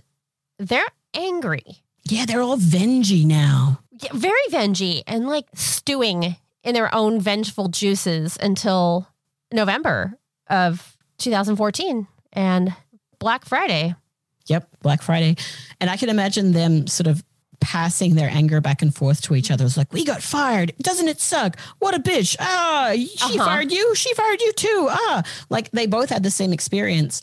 they're angry, Yeah, they're all vengey now. Yeah, very vengey, and like stewing in their own vengeful juices until November of 2014 and Black Friday. Yep, Black Friday. And I can imagine them sort of passing their anger back and forth to each other. It's like, we got fired. Doesn't it suck? What a bitch. Ah, she Uh-huh. fired you. She fired you too. Ah, like they both had the same experience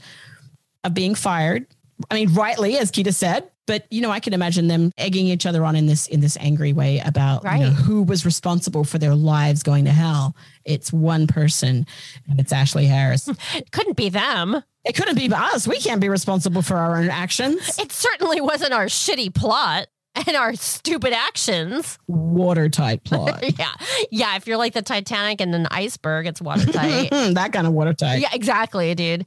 of being fired. I mean, rightly, as Kita said. But you know, I can imagine them egging each other on in this in this angry way about you know, who was responsible for their lives going to hell. It's one person, and it's Ashlea Harris. It couldn't be them. it couldn't be us. We can't be responsible for our own actions. It certainly wasn't our shitty plot and our stupid actions. Watertight plot. Yeah. Yeah. If you're like the Titanic and an iceberg, it's watertight. that kind of watertight. yeah, exactly, dude.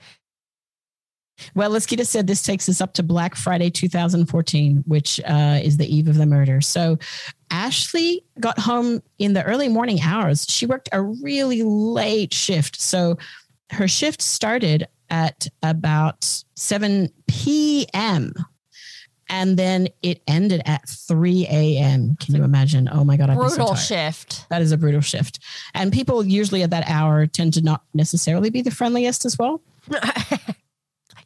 Well, as Kita said, this takes us up to Black Friday 2014, which uh, is the eve of the murder. So Ashlea got home in the early morning hours. She worked a really late shift. So her shift started at about 7 p.m. And then it ended at 3 a.m. Can you imagine? Oh my God, I'd be so Brutal shift. That is a brutal shift. And people usually at that hour tend to not necessarily be the friendliest as well.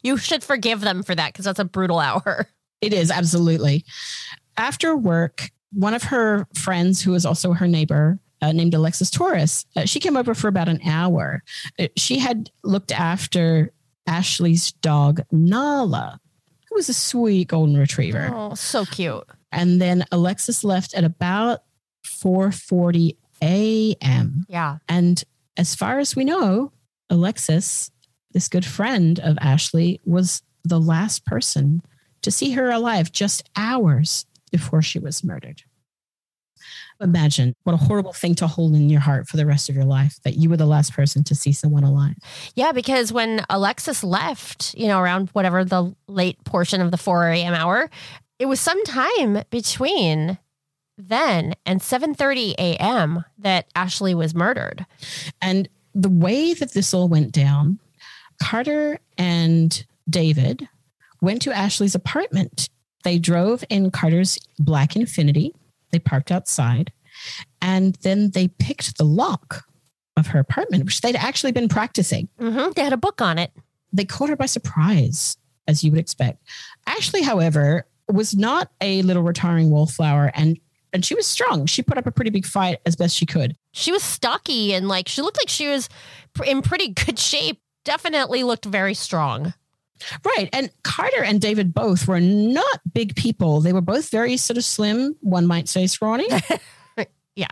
You should forgive them for that because that's a brutal hour. It is absolutely. After work, one of her friends, who is also her neighbor, uh, named Alexis Torres, uh, she came over for about an hour. Uh, she had looked after Ashlea's dog Nala, was a sweet golden retriever. Oh, so cute. And then Alexis left at about 4:40 a.m. Yeah. And as far as we know, Alexis, this good friend of Ashlea, was the last person to see her alive just hours before she was murdered. Imagine what a horrible thing to hold in your heart for the rest of your life that you were the last person to see someone alive. Yeah, because when Alexis left, you know, around whatever the late portion of the 4 a.m. hour, it was some time between then and 7:30 a.m. that Ashlea was murdered. And the way that this all went down, Carter and David went to Ashlea's apartment. They drove in Carter's black Infiniti. They parked outside and then they picked the lock of her apartment, which they'd actually been practicing. hmm They had a book on it. They caught her by surprise, as you would expect. Ashlea, however, was not a little retiring wallflower and and she was strong. She put up a pretty big fight as best she could. She was stocky and like she looked like she was in pretty good shape. Definitely looked very strong. Right. And Carter and David both were not big people. They were both very sort of slim, one might say scrawny. Yeah.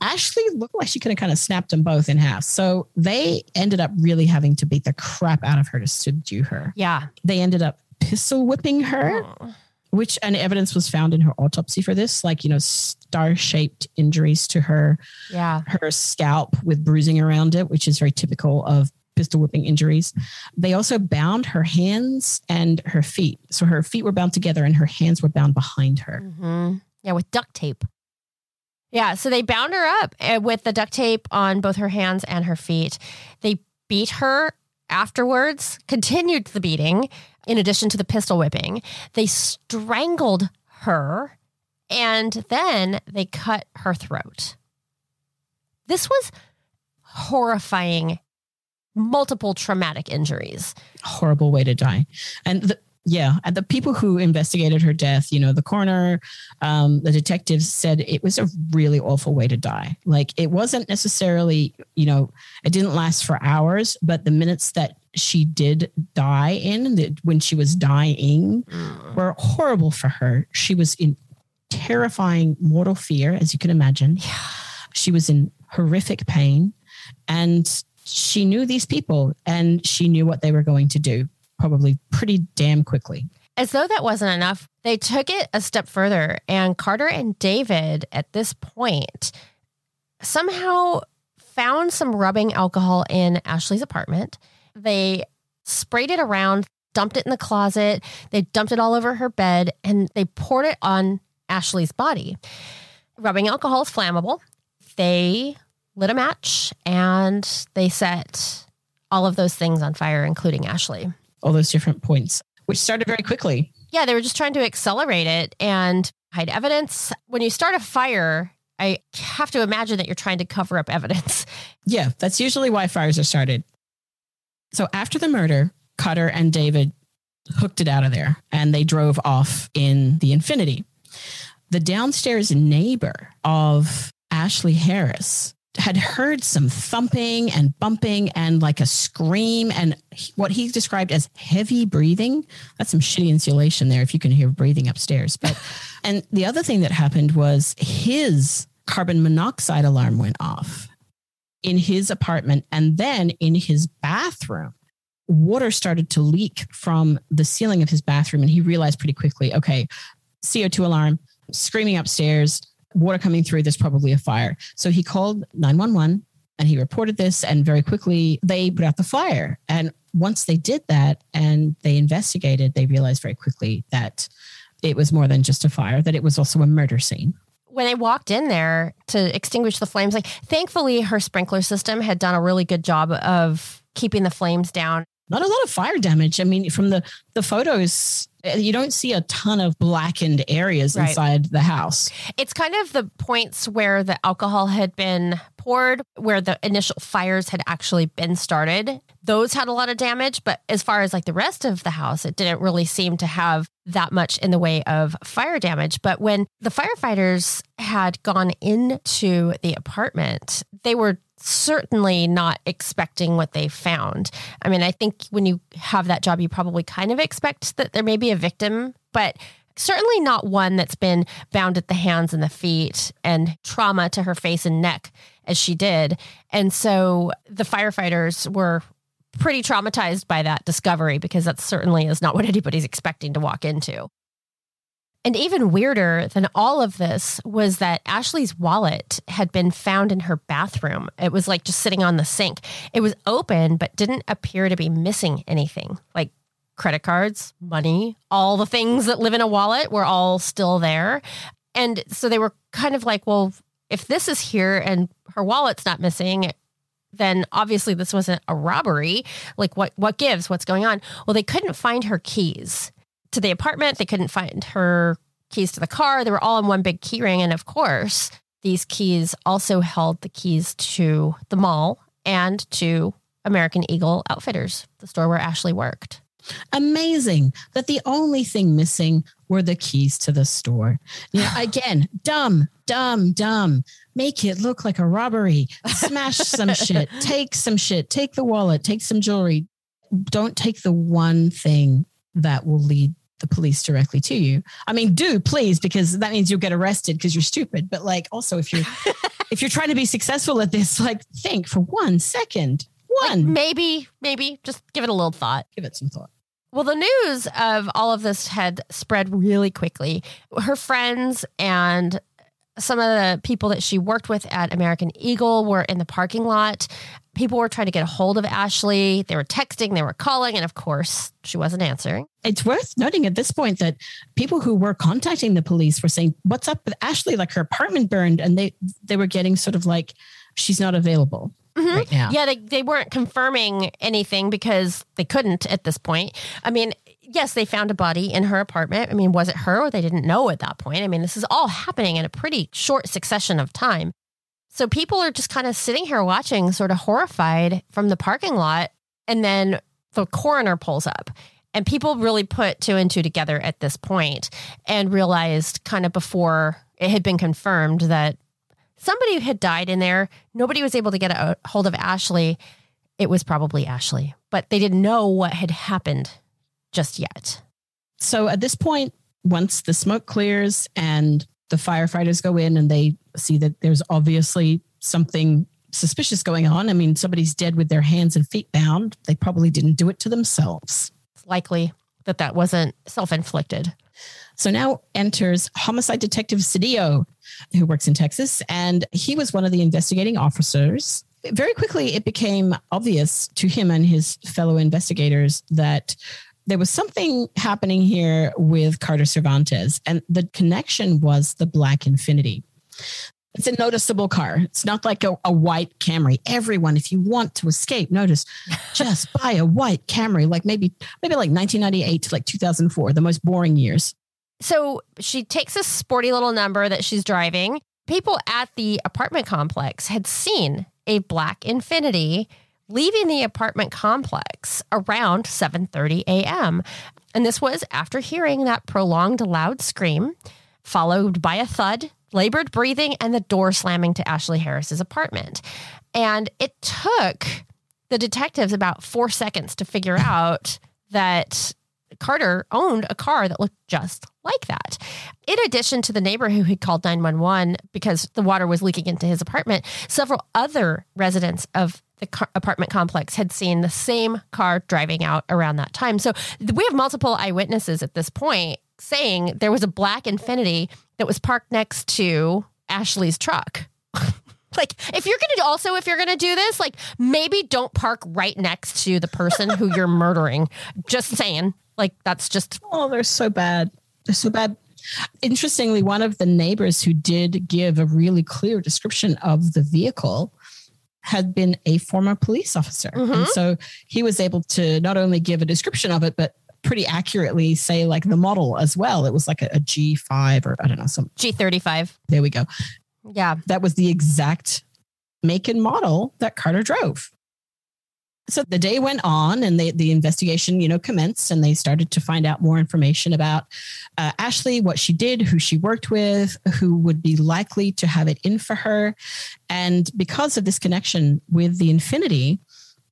Ashlea looked like she could have kind of snapped them both in half. So they ended up really having to beat the crap out of her to subdue her. Yeah. They ended up pistol whipping her, which and evidence was found in her autopsy for this, like, you know, star shaped injuries to her, Yeah. her scalp with bruising around it, which is very typical of pistol whipping injuries. They also bound her hands and her feet. So her feet were bound together and her hands were bound behind her. hmm Yeah, with duct tape. Yeah, so they bound her up uh, with the duct tape on both her hands and her feet. They beat her afterwards, continued the beating, in addition to the pistol whipping. They strangled her and then they cut her throat. This was horrifying, multiple traumatic injuries. Horrible way to die. And the, yeah, and the people who investigated her death, you know, the coroner, um, the detectives said it was a really awful way to die. Like it wasn't necessarily, you know, it didn't last for hours, but the minutes that she did die in, that when she was dying, mm. were horrible for her. She was in terrifying mortal fear, as you can imagine. Yeah. She was in horrific pain, and she knew these people, and she knew what they were going to do probably pretty damn quickly. As though that wasn't enough, they took it a step further, and Carter and David at this point somehow found some rubbing alcohol in Ashlea's apartment. They sprayed it around, dumped it in the closet, they dumped it all over her bed, and they poured it on Ashlea's body. Rubbing alcohol is flammable. They lit a match and they set all of those things on fire, including Ashlea all those different points, which started very quickly. Yeah, they were just trying to accelerate it and hide evidence. When you start a fire, I have to imagine that you're trying to cover up evidence. Yeah, that's usually why fires are started. So after the murder, Carter and David hooked it out of there and they drove off in the Infiniti. The downstairs neighbor of Ashlea Harris had heard some thumping and bumping and like a scream and what he described as heavy breathing. That's some shitty insulation there if you can hear breathing upstairs. But and the other thing that happened was his carbon monoxide alarm went off in his apartment and then in his bathroom. Water started to leak from the ceiling of his bathroom and he realized pretty quickly, okay, CO2 alarm, screaming upstairs, water coming through, there's probably a fire. So he called 911 and he reported this, and very quickly they put out the fire. And once they did that and they investigated, they realized very quickly that it was more than just a fire, that it was also a murder scene when I walked in there to extinguish the flames, like thankfully her sprinkler system had done a really good job of keeping the flames down. Not a lot of fire damage. I mean, from the the photos, Uh, you don't see a ton of blackened areas right. inside the house. It's kind of the points where the alcohol had been poured, where the initial fires had actually been started. Those had a lot of damage, but as far as like the rest of the house, it didn't really seem to have that much in the way of fire damage. But when the firefighters had gone into the apartment, they were certainly not expecting what they found. I mean, I think when you have that job, you probably kind of expect that there may be a victim, but certainly not one that's been bound at the hands and the feet and trauma to her face and neck as she did. And so the firefighters were pretty traumatized by that discovery because that certainly is not what anybody's expecting to walk into. And even weirder than all of this was that Ashlea's wallet had been found in her bathroom. It was like just sitting on the sink. It was open, but didn't appear to be missing anything like credit cards, money, all the things that live in a wallet were all still there. And so they were kind of like, well, if this is here and her wallet's not missing, then obviously this wasn't a robbery. Like what what gives? What's going on? Well, they couldn't find her keys to the apartment. They couldn't find her keys to the car. They were all in one big key ring. And of course, these keys also held the keys to the mall and to American Eagle Outfitters, the store where Ashlea worked. Amazing that the only thing missing were the keys to the store. You know, again, dumb, dumb, dumb. Make it look like a robbery. Smash some shit. Take some shit. Take the wallet. Take some jewelry. Don't take the one thing that will lead the police directly to you. I mean, do please, because that means you'll get arrested because you're stupid. But like, also, if you're if you're trying to be successful at this, like, think for one second. One, like maybe, maybe just give it a little thought. Give it some thought. Well, the news of all of this had spread really quickly. Her friends and some of the people that she worked with at American Eagle were in the parking lot. People were trying to get a hold of Ashlea. They were texting, they were calling, and of course, she wasn't answering. It's worth noting at this point that people who were contacting the police were saying, "What's up with Ashlea? Like her apartment burned," and they they were getting sort of like, "She's not available." Mm-hmm. Right now. Yeah, they, they weren't confirming anything because they couldn't at this point. I mean, yes, they found a body in her apartment. I mean, was it her or they didn't know at that point? I mean, this is all happening in a pretty short succession of time. So people are just kind of sitting here watching, sort of horrified from the parking lot. And then the coroner pulls up. And people really put two and two together at this point and realized kind of before it had been confirmed that somebody had died in there. Nobody was able to get a hold of Ashlea. It was probably Ashlea, but they didn't know what had happened just yet. So at this point, once the smoke clears and the firefighters go in and they see that there's obviously something suspicious going on. I mean, somebody's dead with their hands and feet bound. They probably didn't do it to themselves. It's likely that that wasn't self inflicted. So now enters homicide detective Cedillo, who works in Texas, and he was one of the investigating officers. Very quickly, it became obvious to him and his fellow investigators that there was something happening here with Carter Cervantez, and the connection was the Black Infiniti. It's a noticeable car. It's not like a, a, white Camry. Everyone, if you want to escape, notice just buy a white Camry, like maybe maybe like 1998 to like 2004, the most boring years. So she takes a sporty little number that she's driving. People at the apartment complex had seen a black Infiniti leaving the apartment complex around 7:30 a.m. And this was after hearing that prolonged loud scream followed by a thud, labored breathing and the door slamming to Ashlea Harris's apartment. And it took the detectives about 4 seconds to figure out that Carter owned a car that looked just like that. In addition to the neighbor who had called 911 because the water was leaking into his apartment, several other residents of the car- apartment complex had seen the same car driving out around that time. So we have multiple eyewitnesses at this point saying there was a black Infiniti that was parked next to Ashlea's truck. like if you're going to also if you're going to do this, like maybe don't park right next to the person who you're murdering. Just saying. Like that's just Oh, they're so bad. They're so bad. Interestingly, one of the neighbors who did give a really clear description of the vehicle had been a former police officer. Mm-hmm. And so he was able to not only give a description of it, but pretty accurately say like the model as well. It was like a a G5 or I don't know, some G35. There we go. Yeah. That was the exact make and model that Carter drove. So the day went on and they, the investigation, you know, commenced and they started to find out more information about uh, Ashlea, what she did, who she worked with, who would be likely to have it in for her. And because of this connection with the Infiniti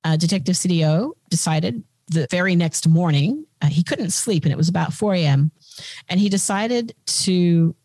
uh, Detective Cedillo decided the very next morning, uh, he couldn't sleep and it was about 4 a.m. And he decided to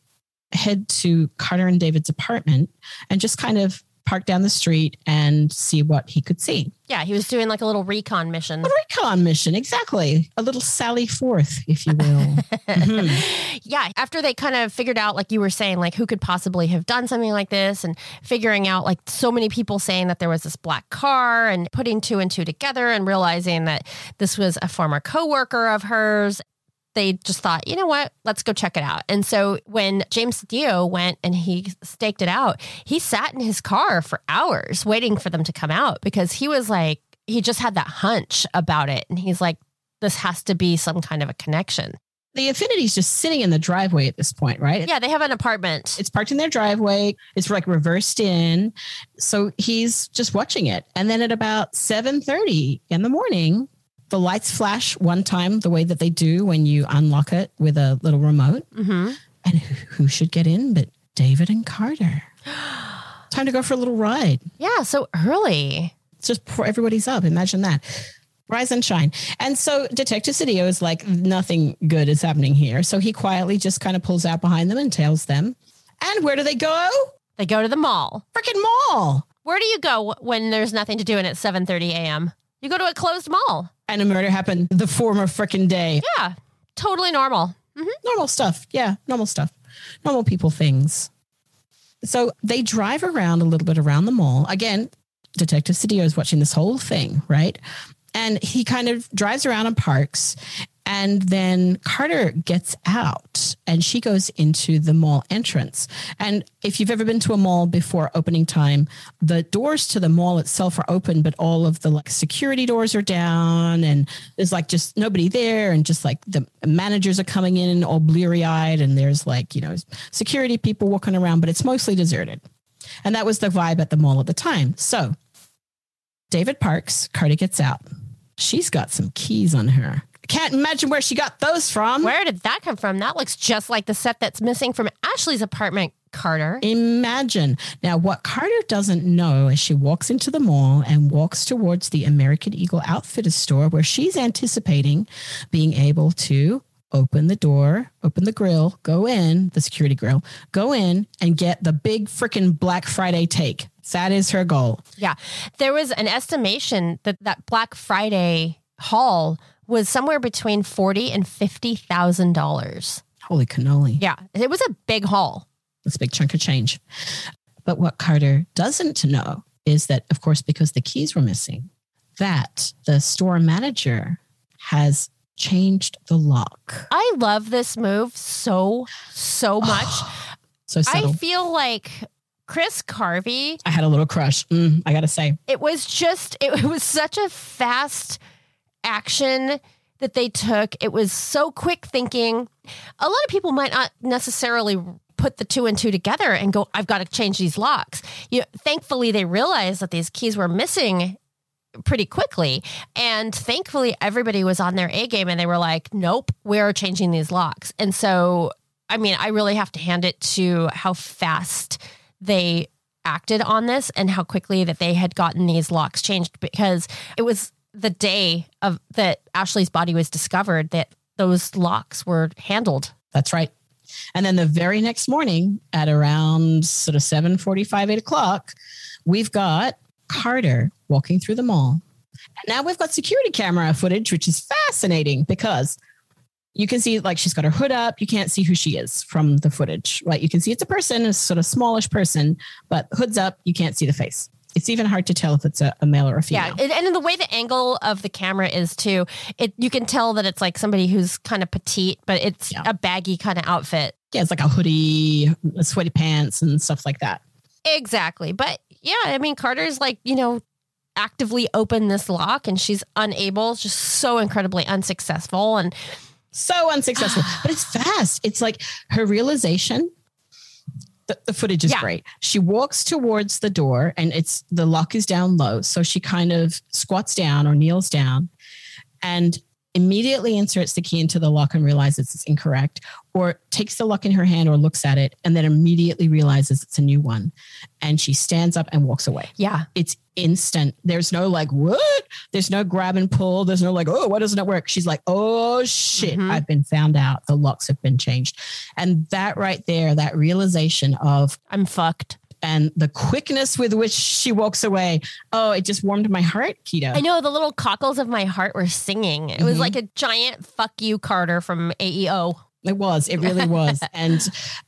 head to Carter and David's apartment and just kind of park down the street and see what he could see. Yeah, he was doing like a little recon mission. A recon mission, exactly. A little Sally Forth, if you will. mm-hmm. Yeah, after they kind of figured out, like you were saying, like who could possibly have done something like this, and figuring out like so many people saying that there was this black car, and putting two and two together, and realizing that this was a former coworker of hers, they just thought, you know what, let's go check it out. And so when James Dio went and he staked it out, he sat in his car for hours waiting for them to come out because he was like, he just had that hunch about it. And he's like, this has to be some kind of a connection. The Infiniti's just sitting in the driveway at this point, right? Yeah, they have an apartment. It's parked in their driveway. It's like reversed in. So he's just watching it. And then at about 7:30 in the morning, the lights flash one time the way that they do when you unlock it with a little remote. Mm-hmm. And who should get in but David and Carter? Time to go for a little ride. Yeah, so early. It's just before everybody's up. Imagine that. Rise and shine. And so Detective Cedillo is like, nothing good is happening here. So he quietly just kind of pulls out behind them and tails them. And where do they go? They go to the mall. Freaking mall. Where do you go when there's nothing to do and it's 7:30 a.m.? You go to a closed mall. And a murder happened the former freaking day. Yeah, totally normal. Mm-hmm. Normal stuff. Yeah, normal stuff. Normal people things. So they drive around a little bit around the mall. Again, Detective Cedillo is watching this whole thing, right? And he kind of drives around and parks and then Carter gets out and she goes into the mall entrance. And if you've ever been to a mall before opening time, the doors to the mall itself are open, but all of the like security doors are down and there's like just nobody there. And just like the managers are coming in all bleary eyed and there's like, you know, security people walking around, but it's mostly deserted. And that was the vibe at the mall at the time. So David Parks, Carter gets out. She's got some keys on her. Can't imagine where she got those from. Where did that come from? That looks just like the set that's missing from Ashlea's apartment, Carter. Imagine. Now, what Carter doesn't know as she walks into the mall and walks towards the American Eagle Outfitters store where she's anticipating being able to open the door, open the grill, go in, the security grill, go in and get the big freaking Black Friday take. That is her goal. Yeah. There was an estimation that that Black Friday haul was somewhere between forty and fifty thousand dollars. Holy cannoli. Yeah. It was a big haul. That's a big chunk of change. But what Carter doesn't know is that, of course, because the keys were missing, that the store manager has changed the lock. I love this move so, so much. So subtle. I feel like Chris Carvey, I had a little crush. Mm, I got to say. it was just, it was such a fast action that they took. It was so quick thinking. A lot of people might not necessarily put the two and two together and go, I've got to change these locks. You know, thankfully, they realized that these keys were missing pretty quickly. And thankfully, everybody was on their A game and they were like, nope, we're changing these locks. And so, I mean, I really have to hand it to how fast they acted on this and how quickly that they had gotten these locks changed because it was the day of that Ashlea's body was discovered that those locks were handled. That's right. And then the very next morning at around sort of 7 45, 8 o'clock, we've got Carter walking through the mall. And now we've got security camera footage, which is fascinating because you can see like she's got her hood up. You can't see who she is from the footage, right? You can see it's a person, a sort of smallish person, but hood's up, you can't see the face. It's even hard to tell if it's a, a male or a female. Yeah, and, and in the way the angle of the camera is too, it you can tell that it's like somebody who's kind of petite, but it's Yeah. a baggy kind of outfit. Yeah, it's like a hoodie, sweaty pants, and stuff like that. Exactly. But yeah, I mean, Carter's like, you know, actively open this lock and she's unable, just so incredibly unsuccessful. And So unsuccessful, but it's fast. It's like her realization. The, the footage is Yeah. great. She walks towards the door and it's the lock is down low. So she kind of squats down or kneels down and immediately inserts the key into the lock and realizes it's incorrect, or takes the lock in her hand or looks at it and then immediately realizes it's a new one. And she stands up and walks away. yeah, It's instant. There's no like, what? There's no grab and pull. There's no like, oh, why doesn't it work? She's like, oh shit, Mhm. I've been found out. The locks have been changed. And that right there, that realization of, I'm fucked. and the quickness with which she walks away, oh, it just warmed my heart, Keto. I know the little cockles of my heart were singing. It was Mhm. like a giant fuck you, Carter from AEO. It was. It really was. and,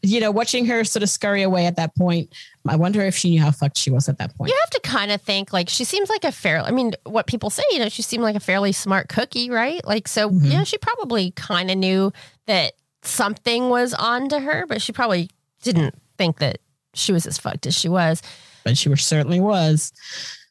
you know, watching her sort of scurry away at that point, I wonder if she knew how fucked she was at that point. You have to kind of think like she seems like a fair. I mean, what people say, you know, she seemed like a fairly smart cookie, right? Like, so Mhm. yeah, she probably kind of knew that something was on to her, but she probably didn't think that she was as fucked as she was. But she certainly was.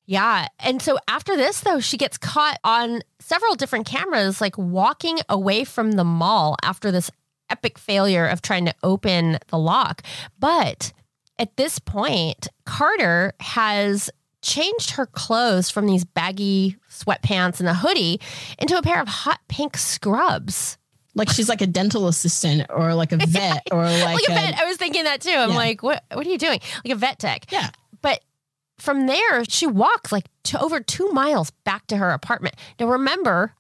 Yeah. And so after this, though, she gets caught on several different cameras, like walking away from the mall after this epic failure of trying to open the lock. But at this point, Carter has changed her clothes from these baggy sweatpants and a hoodie into a pair of hot pink scrubs. Like she's like a dental assistant or like a vet or like, Like, a vet. I was thinking that too. I'm Yeah. like, what what are you doing? Like a vet tech. Yeah. But from there, she walks like to over two miles back to her apartment. Now remember,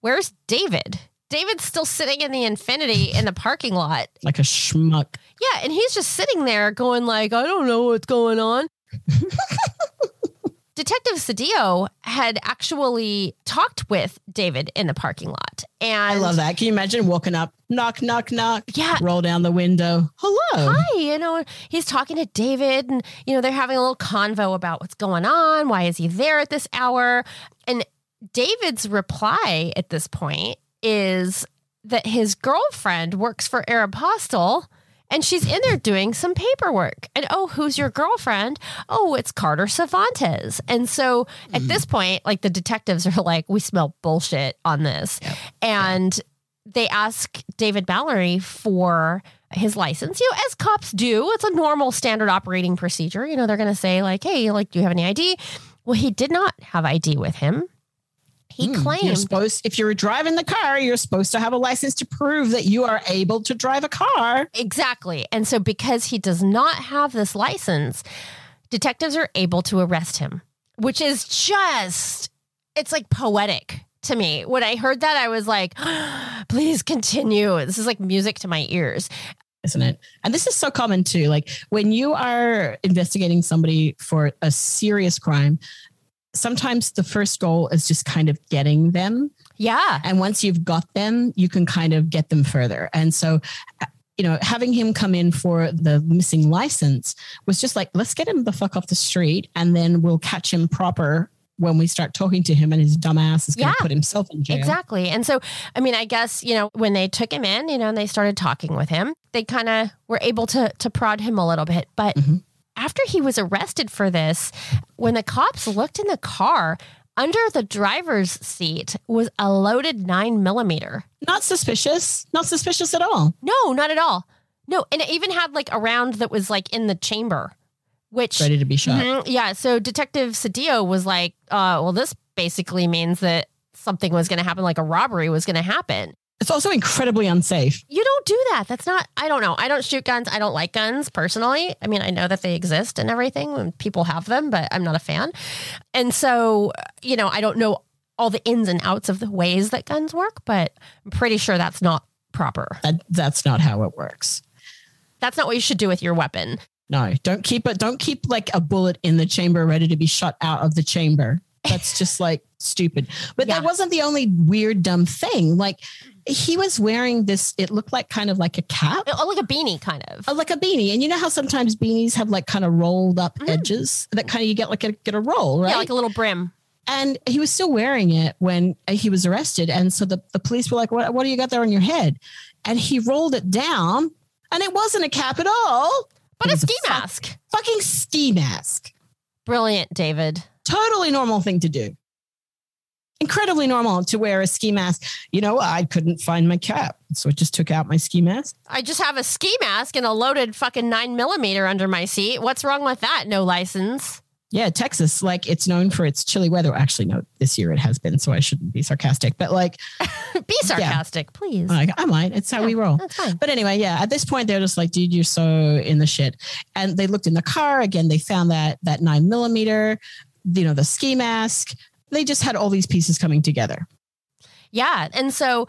where's David? David's still sitting in the Infiniti in the parking lot. like a schmuck. Yeah, and he's just sitting there going like, I don't know what's going on. Detective Cedillo had actually talked with David in the parking lot. And I love that. Can you imagine walking up, knock, knock, knock, Yeah. roll down the window. Hello. hi, you know, he's talking to David and, you know, they're having a little convo about what's going on. Why is he there at this hour? And David's reply at this point is that his girlfriend works for Aeropostale and she's in there doing some paperwork. And oh, who's your girlfriend? Oh, it's Carter Cervantez. And so at this mm-hmm. point, like the detectives are like, we smell bullshit on this. And they ask David Mallory for his license, you know, as cops do. It's a normal standard operating procedure. You know, they're going to say, like, hey, like, do you have any ID? Well, he did not have ID with him. He Hmm, You're supposed, if you're driving the car, you're supposed to have a license to prove that you are able to drive a car. Exactly. And so, because he does not have this license, detectives are able to arrest him, which is just, it's like poetic to me. When I heard that, I was like, please continue. This is like music to my ears. isn't it? And this is so common too. Like when you are investigating somebody for a serious crime, sometimes the first goal is just kind of getting them. Yeah. And once you've got them, you can kind of get them further. And so, uh, you know, having him come in for the missing license was just like, let's get him the fuck off the street and then we'll catch him proper when we start talking to him and his dumb ass is going to put himself in jail. Exactly. And so, I mean, I guess, you know, when they took him in, you know, and they started talking with him, they kind of were able to to prod him a little bit. But Mhm. After he was arrested for this, when the cops looked in the car, under the driver's seat was a loaded nine millimeter. Not suspicious. Not suspicious at all. No, not at all. No, and it even had like a round that was like in the chamber, which Ready to be shot. Mhm, yeah. So Detective Cedillo was like, uh, well, this basically means that something was going to happen, like a robbery was going to happen. It's also incredibly unsafe. You don't do that. That's not, I don't know. I don't shoot guns. I don't like guns personally. I mean, I know that they exist and everything and people have them, but I'm not a fan. And so, you know, I don't know all the ins and outs of the ways that guns work, but I'm pretty sure that's not proper. That that's not how it works. That's not what you should do with your weapon. No, don't keep it. Don't keep like a bullet in the chamber ready to be shot out of the chamber. That's just like stupid. But Yeah. that wasn't the only weird, dumb thing. Like he was wearing this, it looked like kind of like a cap, Oh, Like a beanie, kind of. uh, like a beanie. And you know how sometimes beanies have like kind of rolled up Mhm. edges that kind of you get like a, get a roll, right? Yeah, like a little brim. and he was still wearing it when he was arrested. And so the, the police were like, what, what do you got there on your head? And he rolled it down and it wasn't a cap at all. But a a ski fuck- mask. Fucking ski mask. Brilliant, David. totally normal thing to do. Incredibly normal to wear a ski mask. You know, I couldn't find my cap. So I just took out my ski mask. I just have a ski mask and a loaded fucking nine millimeter under my seat. What's wrong with that? No license. Yeah, Texas, like it's known for its chilly weather. Actually, no, this year it has been, so I shouldn't be sarcastic. But like, Be sarcastic, please. I, I might. It's how we roll. But anyway, yeah, at this point they're just like, dude, you're so in the shit. And they looked in the car again. They found that that nine millimeter, you know, the ski mask. They just had all these pieces coming together. Yeah. And so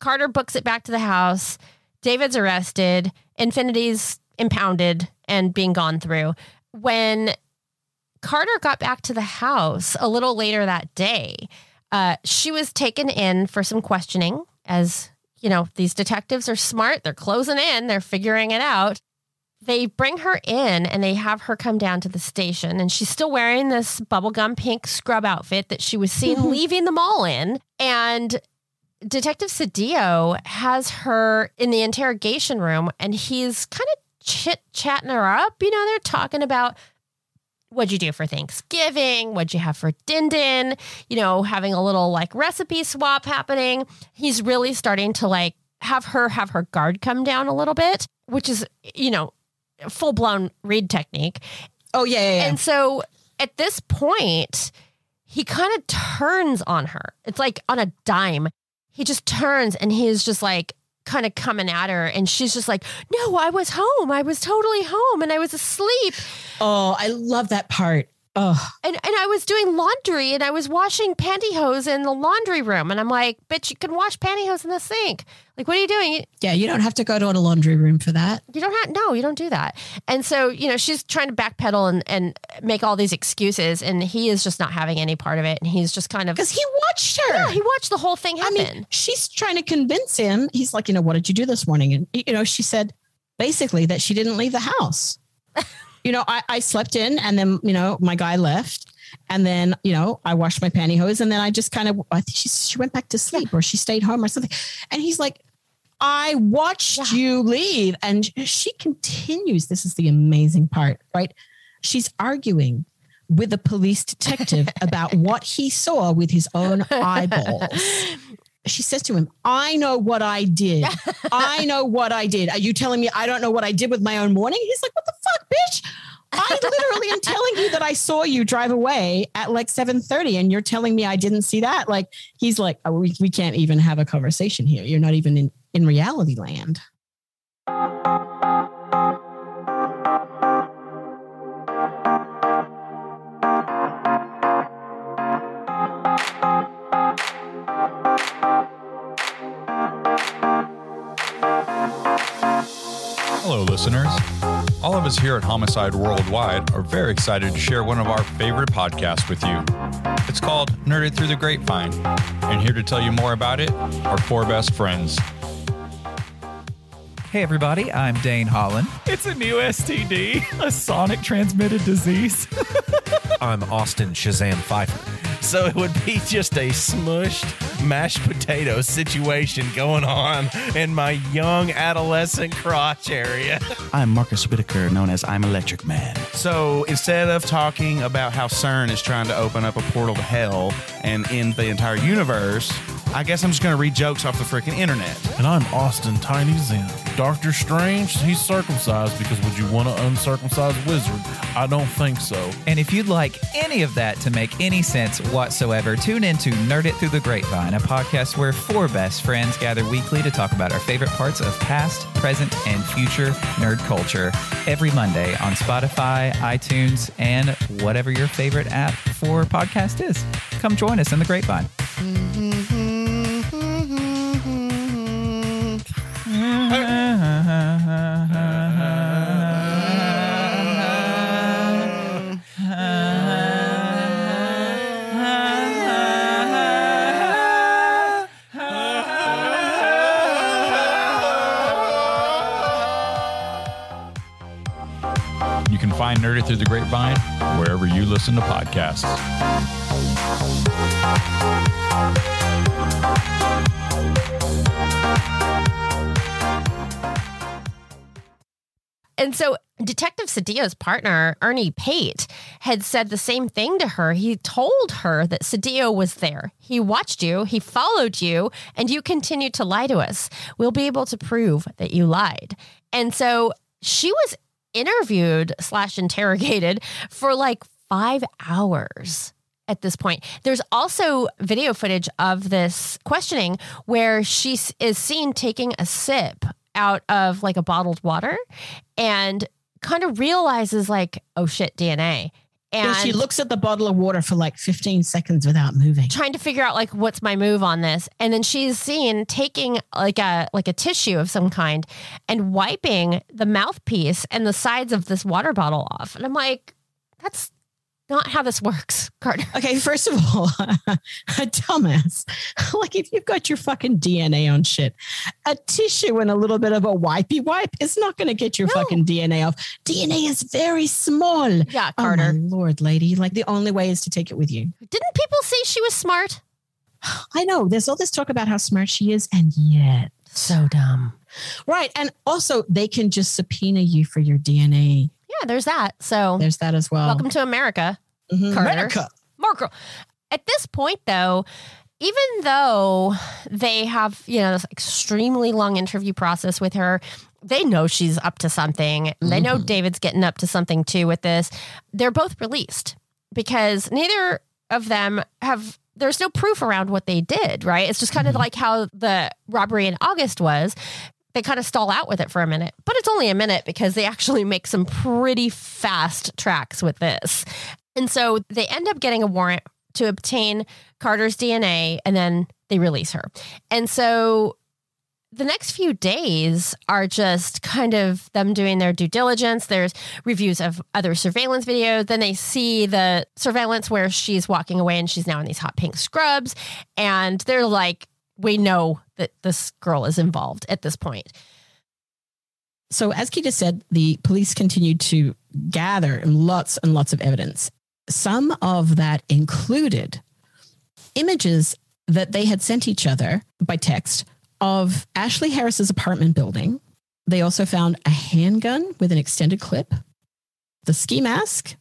Carter books it back to the house. David's arrested. Infiniti's impounded and being gone through. When Carter got back to the house a little later that day, uh, she was taken in for some questioning as you know, these detectives are smart. They're closing in, they're figuring it out. They bring her in and they have her come down to the station. And she's still wearing this bubblegum pink scrub outfit that she was seen leaving the mall in. And Detective Cedillo has her in the interrogation room and he's kind of chit chatting her up. You know, they're talking about what'd you do for Thanksgiving? What'd you have for Din Din? You know, having a little like recipe swap happening. He's really starting to like have her have her guard come down a little bit, which is, you know, full blown Reid technique. Oh yeah, yeah, yeah. And so at this point, he kind of turns on her. It's like on a dime. He just turns and he's just like kind of coming at her. And she's just like, No, I was home. I was totally home and I was asleep. oh, I love that part. Oh, And, and I was doing laundry and I was washing pantyhose in the laundry room. And I'm like, Bitch, you can wash pantyhose in the sink. Like, what are you doing? Yeah. You don't have to go to a laundry room for that. you don't have no you don't do that and so you know she's trying to backpedal and and make all these excuses and he is just not having any part of it and he's just kind of Because he watched her. yeah he watched the whole thing I happen mean, she's trying to convince him. He's like, you know, what did you do this morning? And you know, she said basically that she didn't leave the house. you know, I, I slept in, and then you know, my guy left, and then you know, I washed my pantyhose, and then I just kind of, I think she she went back to sleep, or she stayed home, or something. And he's like. I watched Yeah. you leave. And she continues. This is the amazing part, right? She's arguing with a police detective about what he saw with his own eyeballs. She says to him, I know what I did. I know what I did. Are you telling me I don't know what I did with my own morning? He's like, What the fuck, bitch? I literally am telling you that I saw you drive away at like 7:30 and you're telling me I didn't see that. Like he's like, oh, we, we can't even have a conversation here. You're not even in, in reality land. Hello, listeners. All of us here at Homicide Worldwide are very excited to share one of our favorite podcasts with you. It's called Nerded Through the Grapevine. And here to tell you more about it are four best friends. Hey everybody, I'm Dane Holland. It's a new STD, a sonic transmitted disease. I'm Austin Shazam Pfeiffer. So it would be just a smushed mashed potato situation going on in my young adolescent crotch area. I'm Marcus Whitaker, known as I'm Electric Man. So instead of talking about how CERN is trying to open up a portal to hell and end the entire universe, I guess I'm just going to read jokes off the freaking internet. And I'm Austin Tiny Zen. Doctor Strange, he's circumcised because would you want an uncircumcised wizard? I don't think so. And if you'd like any of that to make any sense whatsoever, tune in to Nerd It Through the Grapevine, a podcast where four best friends gather weekly to talk about our favorite parts of past, present, and future nerd culture every Monday on Spotify, iTunes, and whatever your favorite app for podcast is. Come join us in the Grapevine. You find Nerded Through the Grapevine wherever you listen to podcasts. And so Detective Cedillo's partner, Ernie Pate, had said the same thing to her. He told her that Sadio was there. He watched you, he followed you, and you continued to lie to us. We'll be able to prove that you lied. And so she was interviewed slash interrogated for like five hours at this point. There's also video footage of this questioning where she is seen taking a sip out of like a bottled water and kind of realizes like, oh shit, DNA. And Yeah, she looks at the bottle of water for like 15 seconds without moving. trying to figure out like what's my move on this and then she's seen taking like a like a tissue of some kind and wiping the mouthpiece and the sides of this water bottle off and i'm like that's not how this works carter Okay, first of all, a dumbass. like if you've got your fucking DNA on shit, a tissue and a little bit of a wipey wipe is not going to get your fucking DNA off. DNA is very small. yeah Oh carter my lord, lady! Like the only way is to take it with you. didn't people say she was smart I know there's all this talk about how smart she is, and yet, so dumb right? And also, they can just subpoena you for your DNA. Yeah there's that so There's that as well. welcome to america Mhm. Carter. America. Marco. At this point, though, even though they have, you know, this extremely long interview process with her, they know she's up to something. They know David's getting up to something too with this. They're both released because neither of them have. There's no proof around what they did, right? It's just kind of like how the robbery in August was. They kind of stall out with it for a minute, but it's only a minute because they actually make some pretty fast tracks with this. And so they end up getting a warrant to obtain Carter's DNA and then they release her. And so the next few days are just kind of them doing their due diligence. There's reviews of other surveillance videos. Then they see the surveillance where she's walking away and she's now in these hot pink scrubs. And they're like, we know that this girl is involved at this point. So, as Keita said, the police continued to gather lots and lots of evidence. Some of that included images that they had sent each other by text of Ashlea Harris's apartment building. They also found a handgun with an extended clip, the ski mask,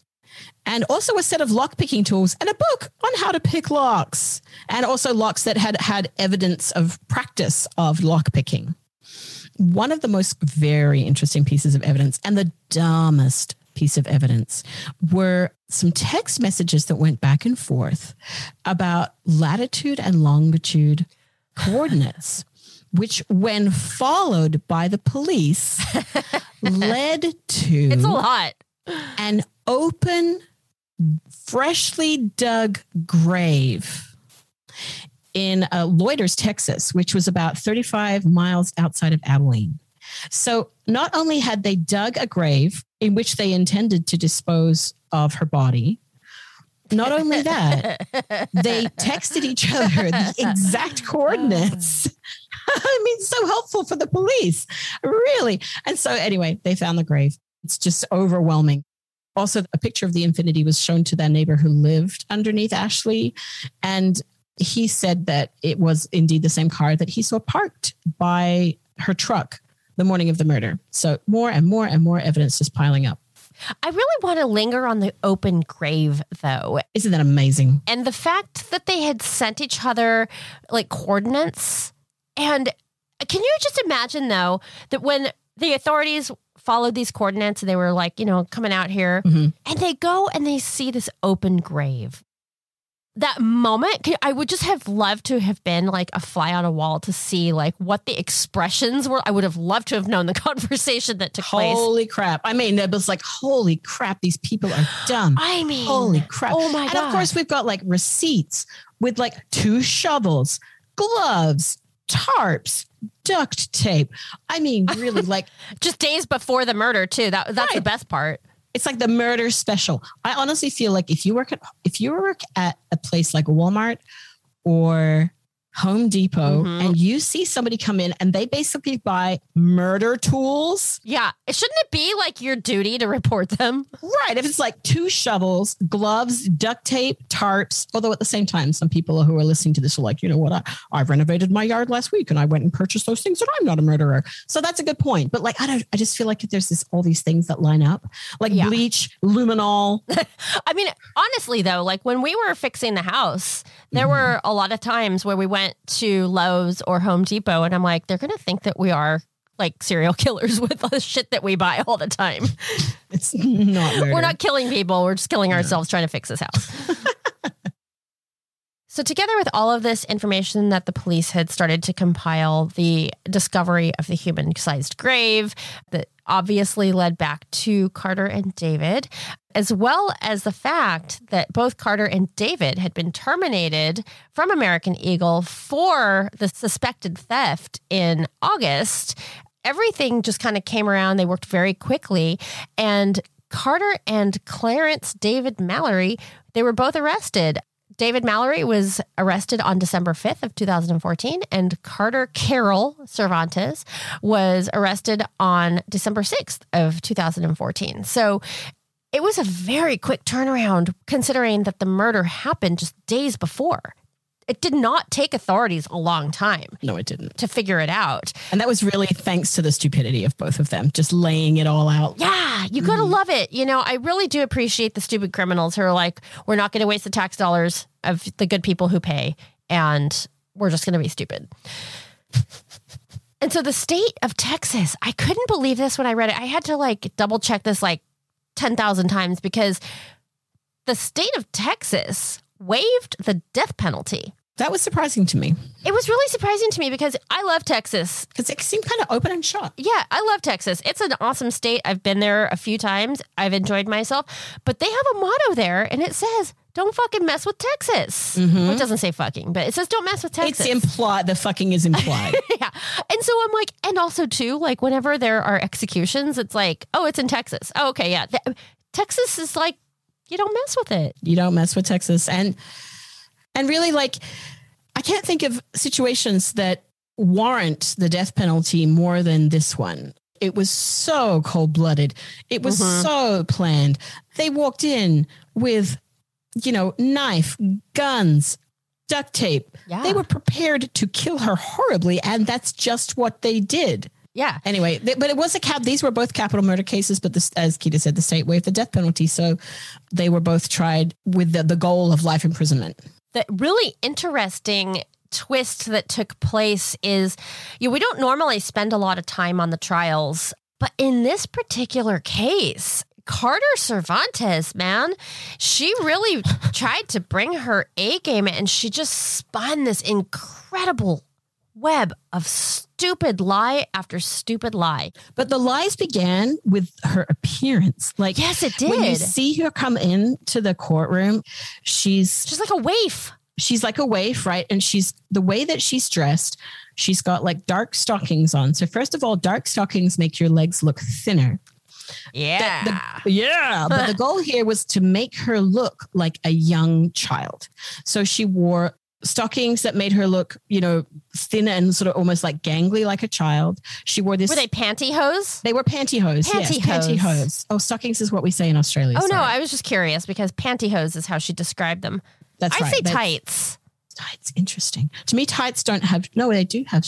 and also a set of lock picking tools and a book on how to pick locks, and also locks that had had evidence of practice of lock picking. One of the most very interesting pieces of evidence and the dumbest piece of evidence were some text messages that went back and forth about latitude and longitude coordinates, which, when followed by the police, led to It's a lot. an open, freshly dug grave in uh, Lueders, Texas, which was about 35 miles outside of Abilene. So not only had they dug a grave in which they intended to dispose of her body, not only that, they texted each other the exact coordinates. I mean, so helpful for the police, really. And so, anyway, they found the grave. It's just overwhelming. Also, a picture of the Infiniti was shown to their neighbor who lived underneath Ashlea. And he said that it was indeed the same car that he saw parked by her truck the morning of the murder. So, more and more and more evidence is piling up. I really want to linger on the open grave, though. Isn't that amazing? And the fact that they had sent each other like coordinates. And can you just imagine, though, that when the authorities followed these coordinates and they were like, you know, coming out here Mhm. and they go and they see this open grave. That moment, I would just have loved to have been like a fly on a wall to see like what the expressions were. I would have loved to have known the conversation that took place. Holy crap. I mean, it was like, holy crap, these people are dumb. I mean, holy crap. oh my And God. of course, we've got like receipts with like two shovels, gloves, tarps, duct tape. I mean, really, like just days before the murder, too. That that's the best part. It's like the murder special. I honestly feel like if you work at if you work at a place like Walmart or Home Depot Mm-hmm. and you see somebody come in and they basically buy murder tools. Yeah. Shouldn't it be like your duty to report them? Right. If it's like two shovels, gloves, duct tape, tarps, although at the same time, some people who are listening to this are like, you know what? I, I renovated my yard last week and I went and purchased those things and I'm not a murderer. So that's a good point. But like, I don't, I just feel like there's this, all these things that line up like bleach, luminol. I mean, honestly, though, like when we were fixing the house, there were a lot of times where we went to Lowe's or Home Depot, and I'm like, they're going to think that we are like serial killers with the shit that we buy all the time. It's not murder. We're not killing people, we're just killing ourselves trying to fix this house. So, together with all of this information that the police had started to compile, the discovery of the human sized grave that obviously led back to Carter and David, as well as the fact that both Carter and David had been terminated from American Eagle for the suspected theft in August. Everything just kind of came around. They worked very quickly. And Carter and Clarence David Mallory, they were both arrested. David Mallory was arrested on December 5th of 2014 and Carter Carol Cervantez was arrested on December 6th of 2014. So it was a very quick turnaround considering that the murder happened just days before. It did not take authorities a long time No, it didn't. to figure it out. And that was really thanks to the stupidity of both of them, just laying it all out. Yeah, you gotta mm. love it. You know, I really do appreciate the stupid criminals who are like, we're not gonna waste the tax dollars of the good people who pay, and we're just gonna be stupid. and so the state of Texas, I couldn't believe this when I read it. I had to like double check this like 10,000 times because the state of Texas waived the death penalty. That was surprising to me It was really surprising to me because I love Texas. because it seemed kind of open and shut. Yeah, I love Texas. It's an awesome state. I've been there a few times. I've enjoyed myself. But they have a motto there and it says, don't fucking mess with Texas. Mm-hmm. Well, it doesn't say fucking, but it says don't mess with Texas. It's implied. The fucking is implied. yeah. And so I'm like, and also too, like whenever there are executions, it's like, oh, it's in Texas. Oh, okay, yeah. Th- Texas is like, you don't mess with it. you don't mess with Texas. And and really like I can't think of situations that warrant the death penalty more than this one. It was so cold-blooded. It was Mhm. so planned. They walked in with you know, knife, guns, duct tape. Yeah. They were prepared to kill her horribly and that's just what they did. Yeah. Anyway, th- but it was a cap. These were both capital murder cases, but this, as Keita said, the state waived the death penalty, so they were both tried with the, the goal of life imprisonment. The really interesting twist that took place is you know, we don't normally spend a lot of time on the trials, but in this particular case, Carter Cervantez, man, she really tried to bring her A game and she just spun this incredible web of stupid lie after stupid lie. But the lies began with her appearance. Like yes, it did. When you see her come into the courtroom, she's she's like a waif. She's like a waif, right? And she's the way that she's dressed. She's got like dark stockings on. So first of all, dark stockings make your legs look thinner. Yeah. The- yeah. But the goal here was to make her look like a young child. So she wore stockings that made her look, you know, thin and sort of almost like gangly like a child. She wore this. Were they pantyhose? They were pantyhose. Yes, Pantyhose. pantyhose. Oh, stockings is what we say in Australia. Oh no. I was just curious because pantyhose is how she described them. That's I right. say That's- tights. Tights, interesting. To me, tights don't have. No, they do have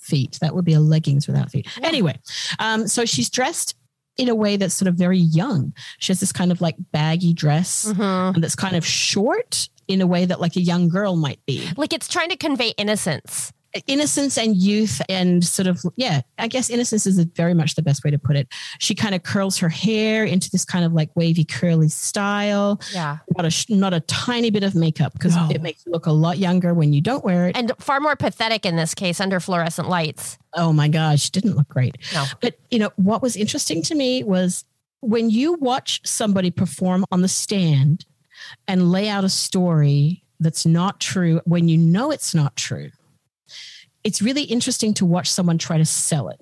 feet. That would be a leggings without feet. Anyway, um, so she's dressed in a way that's sort of very young. She has this kind of like baggy dress Mm-hmm. and that's kind of short in a way that like a young girl might be. Like it's trying to convey innocence. Innocence and youth and sort of yeah, I guess innocence is very much the best way to put it. She kind of curls her hair into this kind of like wavy curly style. Yeah. Not a not a tiny bit of makeup because it makes you look a lot younger when you don't wear it. And far more pathetic in this case under fluorescent lights. Oh my gosh, didn't look great. No. But you know what was interesting to me was when you watch somebody perform on the stand and lay out a story that's not true when you know it's not true. It's really interesting to watch someone try to sell it.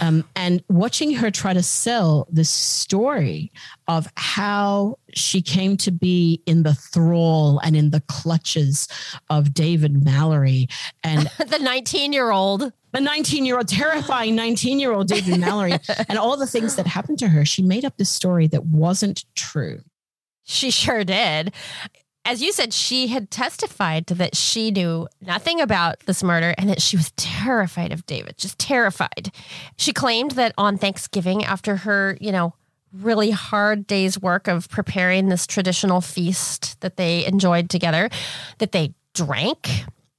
Um, and watching her try to sell this story of how she came to be in the thrall and in the clutches of David Mallory and the 19 year old. the 19 year old, terrifying 19 year old David Mallory, and all the things that happened to her. She made up this story that wasn't true. She sure did. As you said, she had testified that she knew nothing about this murder and that she was terrified of David, just terrified. She claimed that on Thanksgiving, after her, you know, really hard day's work of preparing this traditional feast that they enjoyed together, that they drank.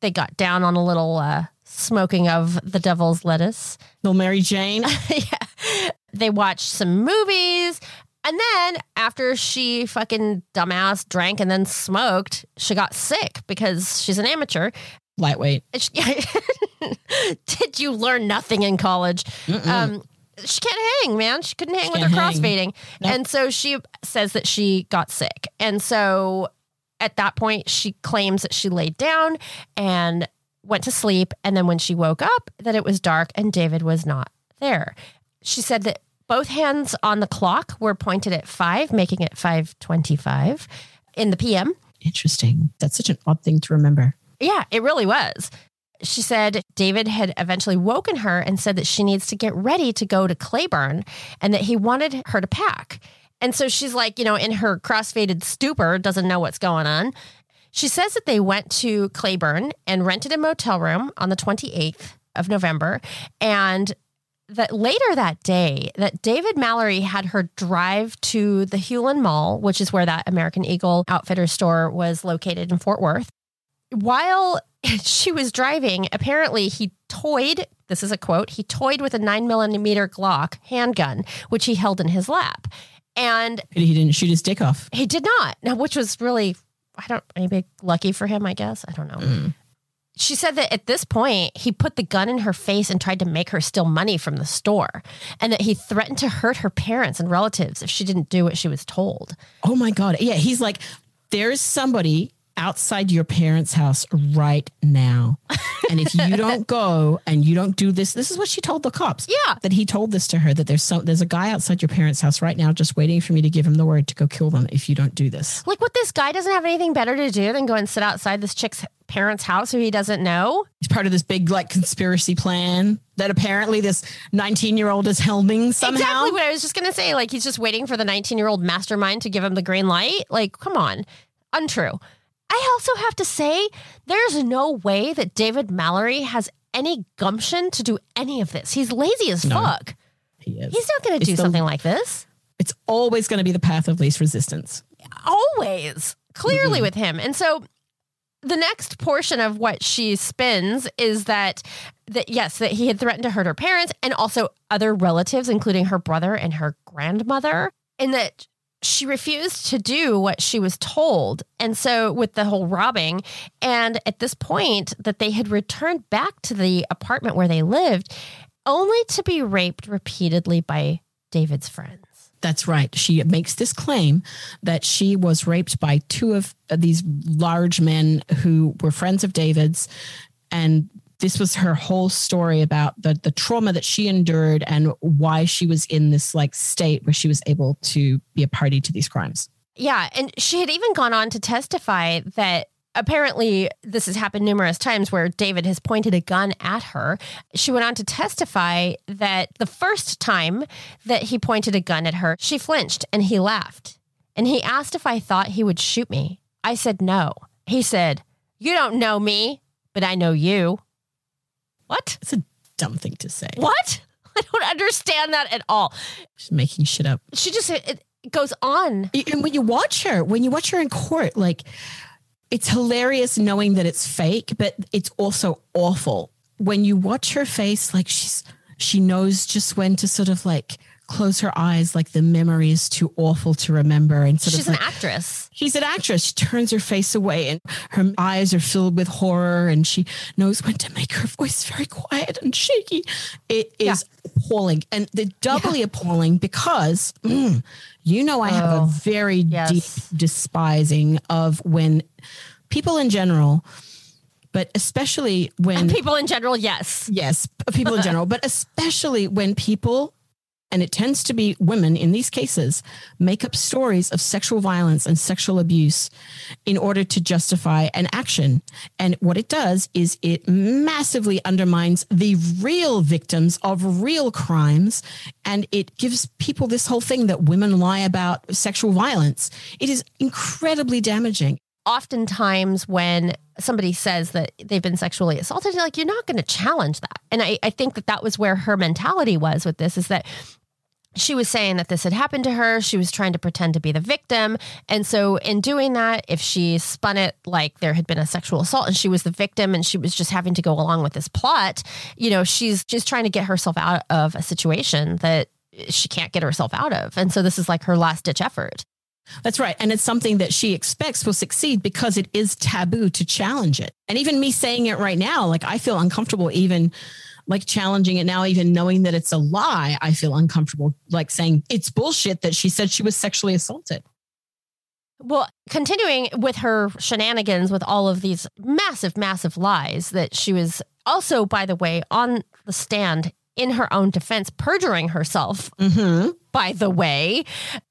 They got down on a little uh, smoking of the devil's lettuce. Little Mary Jane. yeah. They watched some movies. And then after she fucking dumbass drank and then smoked, she got sick because she's an amateur. Lightweight. She- Did you learn nothing in college? Um, she can't hang, man. She couldn't hang with her hang. crossfading. Nope. And so she says that she got sick. And so at that point, she claims that she laid down and went to sleep. And then when she woke up, that it was dark and David was not there. She said that both hands on the clock were pointed at five, making it 525 in the PM. Interesting. That's such an odd thing to remember. Yeah, it really was. She said David had eventually woken her and said that she needs to get ready to go to Cleburne and that he wanted her to pack. And so she's like, you know, in her crossfaded stupor, doesn't know what's going on. She says that they went to Cleburne and rented a motel room on the 28th of November and that later that day that David Mallory had her drive to the Hulen Mall, which is where that American Eagle Outfitter store was located in Fort Worth. While she was driving, apparently he toyed, this is a quote, he toyed with a nine millimeter Glock handgun, which he held in his lap. And He didn't shoot his dick off. he did not. Now, which was really, I don't, maybe lucky for him, I guess. I don't know. Mm. She said that at this point, he put the gun in her face and tried to make her steal money from the store, and that he threatened to hurt her parents and relatives if she didn't do what she was told. Oh my God. Yeah. He's like, there's somebody outside your parents' house right now. And if you don't go and you don't do this, this is what she told the cops. Yeah. That he told this to her that there's some there's a guy outside your parents' house right now just waiting for me to give him the word to go kill them if you don't do this. Like, what this guy doesn't have anything better to do than go and sit outside this chick's parents' house who he doesn't know. He's part of this big like conspiracy plan that apparently this 19 year old is helming somehow. Exactly what I was just going to say. Like, he's just waiting for the 19 year old mastermind to give him the green light. Like, come on. Untrue. I also have to say, there's no way that David Mallory has any gumption to do any of this. He's lazy as No. fuck. He is. He's not going to do the- something like this. It's always going to be the path of least resistance. Always, clearly Mm-hmm. with him. And so the next portion of what she spins is that that yes, that he had threatened to hurt her parents and also other relatives, including her brother and her grandmother, and that she refused to do what she was told. And so with the whole robbing, and at this point that they had returned back to the apartment where they lived, only to be raped repeatedly by David's friends. That's right. She makes this claim that she was raped by two of these large men who were friends of David's. And this was her whole story about the, the trauma that she endured and why she was in this like state where she was able to be a party to these crimes. Yeah. And she had even gone on to testify that apparently this has happened numerous times where David has pointed a gun at her. She went on to testify that the first time that he pointed a gun at her, she flinched and he laughed. And he asked if I thought he would shoot me. I said no. He said, You don't know me, but I know you. What? It's a dumb thing to say. What? I don't understand that at all. She's making shit up. She just, it, goes on. And when you watch her, when you watch her in court, like it's hilarious knowing that it's fake, but it's also awful. When you watch her face, like she's she knows just when to sort of like close her eyes, like the memory is too awful to remember. And sort She's of an actress. She's an actress. She turns her face away and her eyes are filled with horror and she knows when to make her voice very quiet and shaky. It is appalling. And the doubly appalling because mm, you know I have Oh, a very yes. deep despising of when people in general, but especially when People in general, yes. yes, people in general, but especially when people, and it tends to be women in these cases, make up stories of sexual violence and sexual abuse in order to justify an action. And what it does is it massively undermines the real victims of real crimes. And it gives people this whole thing that women lie about sexual violence. It is incredibly damaging. oftentimes when somebody says that they've been sexually assaulted, you're like, you're not going to challenge that. And I, I think that that was where her mentality was with this is that she was saying that this had happened to her. She was trying to pretend to be the victim. And so, in doing that, if she spun it like there had been a sexual assault and she was the victim and she was just having to go along with this plot, you know, she's just trying to get herself out of a situation that she can't get herself out of. And so, this is like her last ditch effort. That's right. And it's something that she expects will succeed because it is taboo to challenge it. And even me saying it right now, like I feel uncomfortable even like challenging it now, even knowing that it's a lie. I feel uncomfortable like saying it's bullshit that she said she was sexually assaulted. Well, continuing with her shenanigans with all of these massive, massive lies that she was also, by the way, on the stand in her own defense, perjuring herself. Mm-hmm. By the way,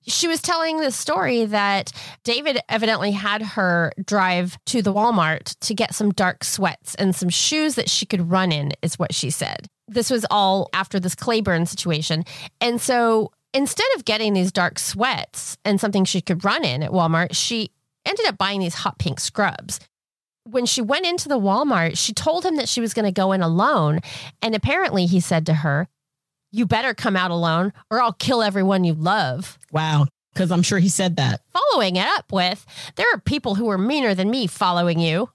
she was telling the story that David evidently had her drive to the Walmart to get some dark sweats and some shoes that she could run in, is what she said. This was all after this Cleburne situation. And so instead of getting these dark sweats and something she could run in at Walmart, she ended up buying these hot pink scrubs. When she went into the Walmart, she told him that she was going to go in alone. And apparently, he said to her, You better come out alone or I'll kill everyone you love. Wow. Because I'm sure he said that. Following it up with, There are people who are meaner than me following you.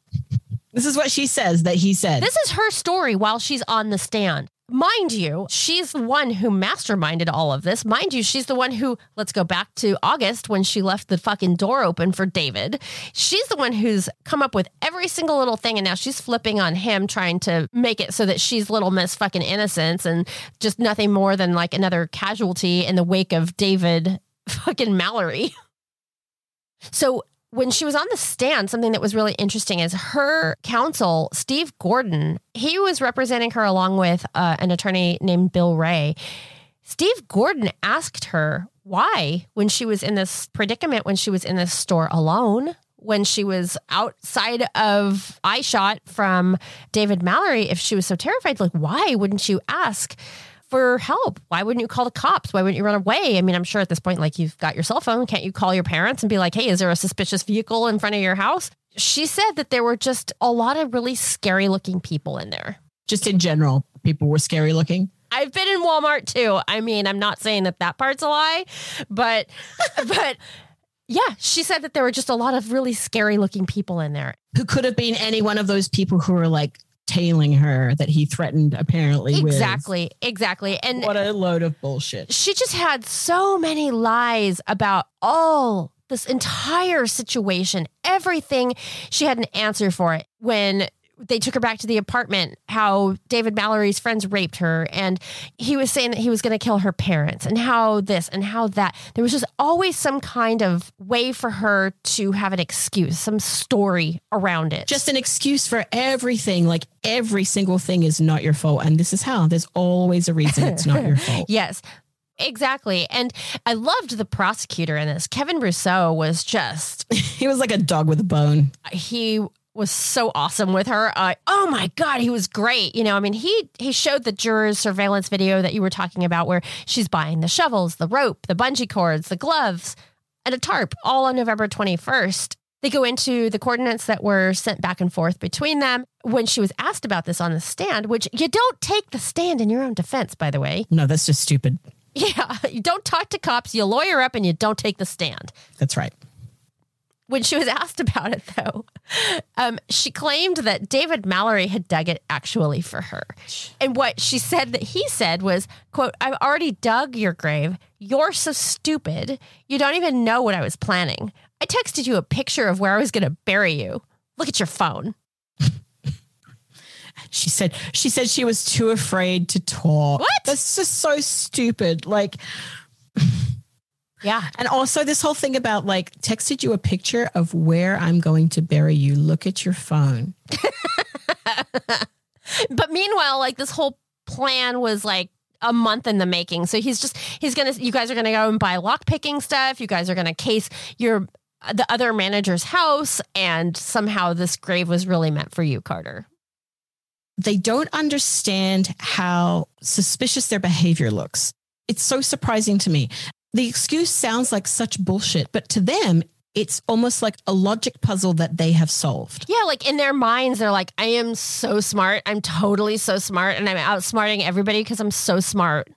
This is what she says that he said. This is her story while she's on the stand. Mind you, she's the one who masterminded all of this. Mind you, she's the one who, let's go back to August when she left the fucking door open for David. She's the one who's come up with every single little thing, and now she's flipping on him, trying to make it so that she's little Miss fucking innocence and just nothing more than like another casualty in the wake of David fucking Mallory. So when she was on the stand, something that was really interesting is her counsel, Steve Gordon, he was representing her along with uh, an attorney named Bill Ray. Steve Gordon asked her why, when she was in this predicament, when she was in this store alone, when she was outside of eye shot from David Mallory, if she was so terrified, like, why wouldn't you ask? For help. Why wouldn't you call the cops? Why wouldn't you run away? I mean, I'm sure at this point, like you've got your cell phone. Can't you call your parents and be like, hey, is there a suspicious vehicle in front of your house? She said that there were just a lot of really scary looking people in there. Just in general, people were scary looking. I've been in Walmart too. I mean, I'm not saying that that part's a lie, but but yeah, she said that there were just a lot of really scary looking people in there. Who could have been any one of those people who were like tailing her that he threatened apparently with. Exactly, exactly. And What a load of bullshit. she just had so many lies about all this entire situation, everything. She had an answer for it when they took her back to the apartment, how David Mallory's friends raped her, and he was saying that he was going to kill her parents, and how this and how that. There was just always some kind of way for her to have an excuse, some story around it. Just an excuse for everything. Like every single thing is not your fault. And this is how there's always a reason it's not your fault. Yes. Exactly. And I loved the prosecutor in this. Kevin Rousseau was just he was like a dog with a bone. He was so awesome with her. Uh, oh my god, he was great. You know, I mean, he he showed the jurors surveillance video that you were talking about where she's buying the shovels, the rope, the bungee cords, the gloves, and a tarp all on November 21st. They go into the coordinates that were sent back and forth between them. When she was asked about this on the stand, which you don't take the stand in your own defense, by the way. No, that's just stupid. Yeah, you don't talk to cops, you lawyer up and you don't take the stand. That's right. When she was asked about it, though, um, she claimed that David Mallory had dug it actually for her. And what she said that he said was, quote, I've already dug your grave. You're so stupid. You don't even know what I was planning. I texted you a picture of where I was going to bury you. Look at your phone. She said she said she was too afraid to talk. What? That's just so stupid. Like Yeah. And also this whole thing about like texted you a picture of where I'm going to bury you. Look at your phone. But meanwhile, like this whole plan was like a month in the making. So he's just he's gonna you guys are gonna go and buy lock picking stuff. You guys are gonna case your the other manager's house, and somehow this grave was really meant for you, Carter. They don't understand how suspicious their behavior looks. It's so surprising to me. The excuse sounds like such bullshit, but to them, it's almost like a logic puzzle that they have solved. Yeah, like in their minds, they're like, I am so smart. I'm totally so smart. And I'm outsmarting everybody because I'm so smart.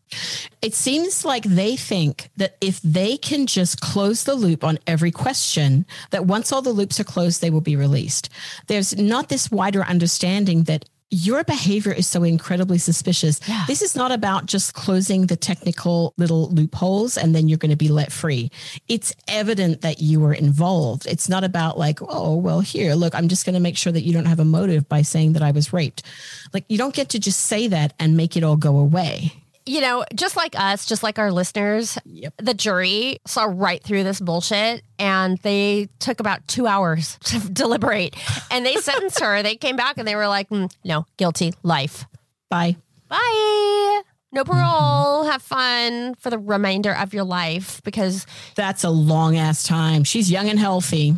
It seems like they think that if they can just close the loop on every question, that once all the loops are closed, they will be released. There's not this wider understanding that your behavior is so incredibly suspicious. Yeah. This is not about just closing the technical little loopholes and then you're going to be let free. It's evident that you were involved. It's not about like, oh, well, here, look, I'm just going to make sure that you don't have a motive by saying that I was raped. Like, you don't get to just say that and make it all go away. You know, just like us, just like our listeners, the jury saw right through this bullshit and they took about two hours to deliberate and they sentenced her. They came back and they were like, "Mm, no, guilty, life. Bye. Bye. No parole. Have fun for the remainder of your life because That's a long ass time. She's young and healthy.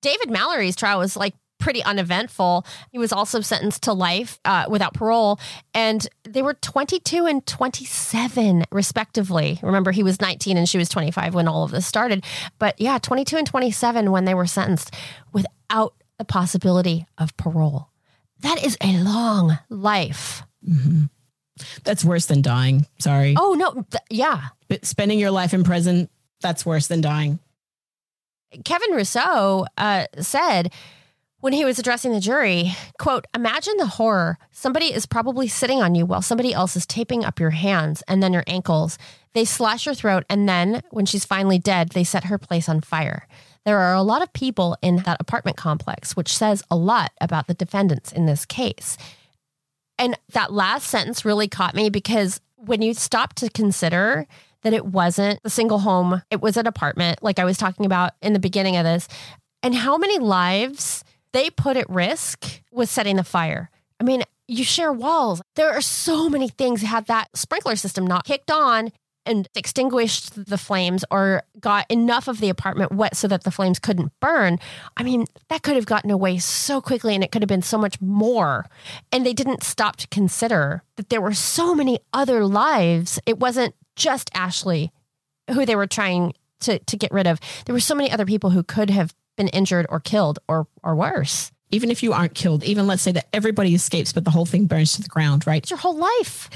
David Mallory's trial was like pretty uneventful. He was also sentenced to life uh, without parole, and they were 22 and 27, respectively. Remember, he was 19 and she was 25 when all of this started. But yeah, 22 and 27 when they were sentenced without the possibility of parole. That is a long life. That's worse than dying. Sorry. Oh, no. th- yeah. But spending your life in prison, that's worse than dying. Kevin Rousseau uh, said when he was addressing the jury, quote, imagine the horror. Somebody is probably sitting on you while somebody else is taping up your hands and then your ankles. They slash your throat, and then when she's finally dead, they set her place on fire. There are a lot of people in that apartment complex, which says a lot about the defendants in this case. And that last sentence really caught me because when you stop to consider that it wasn't a single home, it was an apartment, like I was talking about in the beginning of this, and how many lives they put at risk with setting the fire. I mean, you share walls. There are so many things. Had that sprinkler system not kicked on and extinguished the flames or got enough of the apartment wet so that the flames couldn't burn, I mean, that could have gotten away so quickly and it could have been so much more. And they didn't stop to consider that there were so many other lives. It wasn't just Ashlea who they were trying to, to get rid of. There were so many other people who could have been injured or killed or or worse. even if you aren't killed, even let's say that everybody escapes, but the whole thing burns to the ground, right? It's your whole life.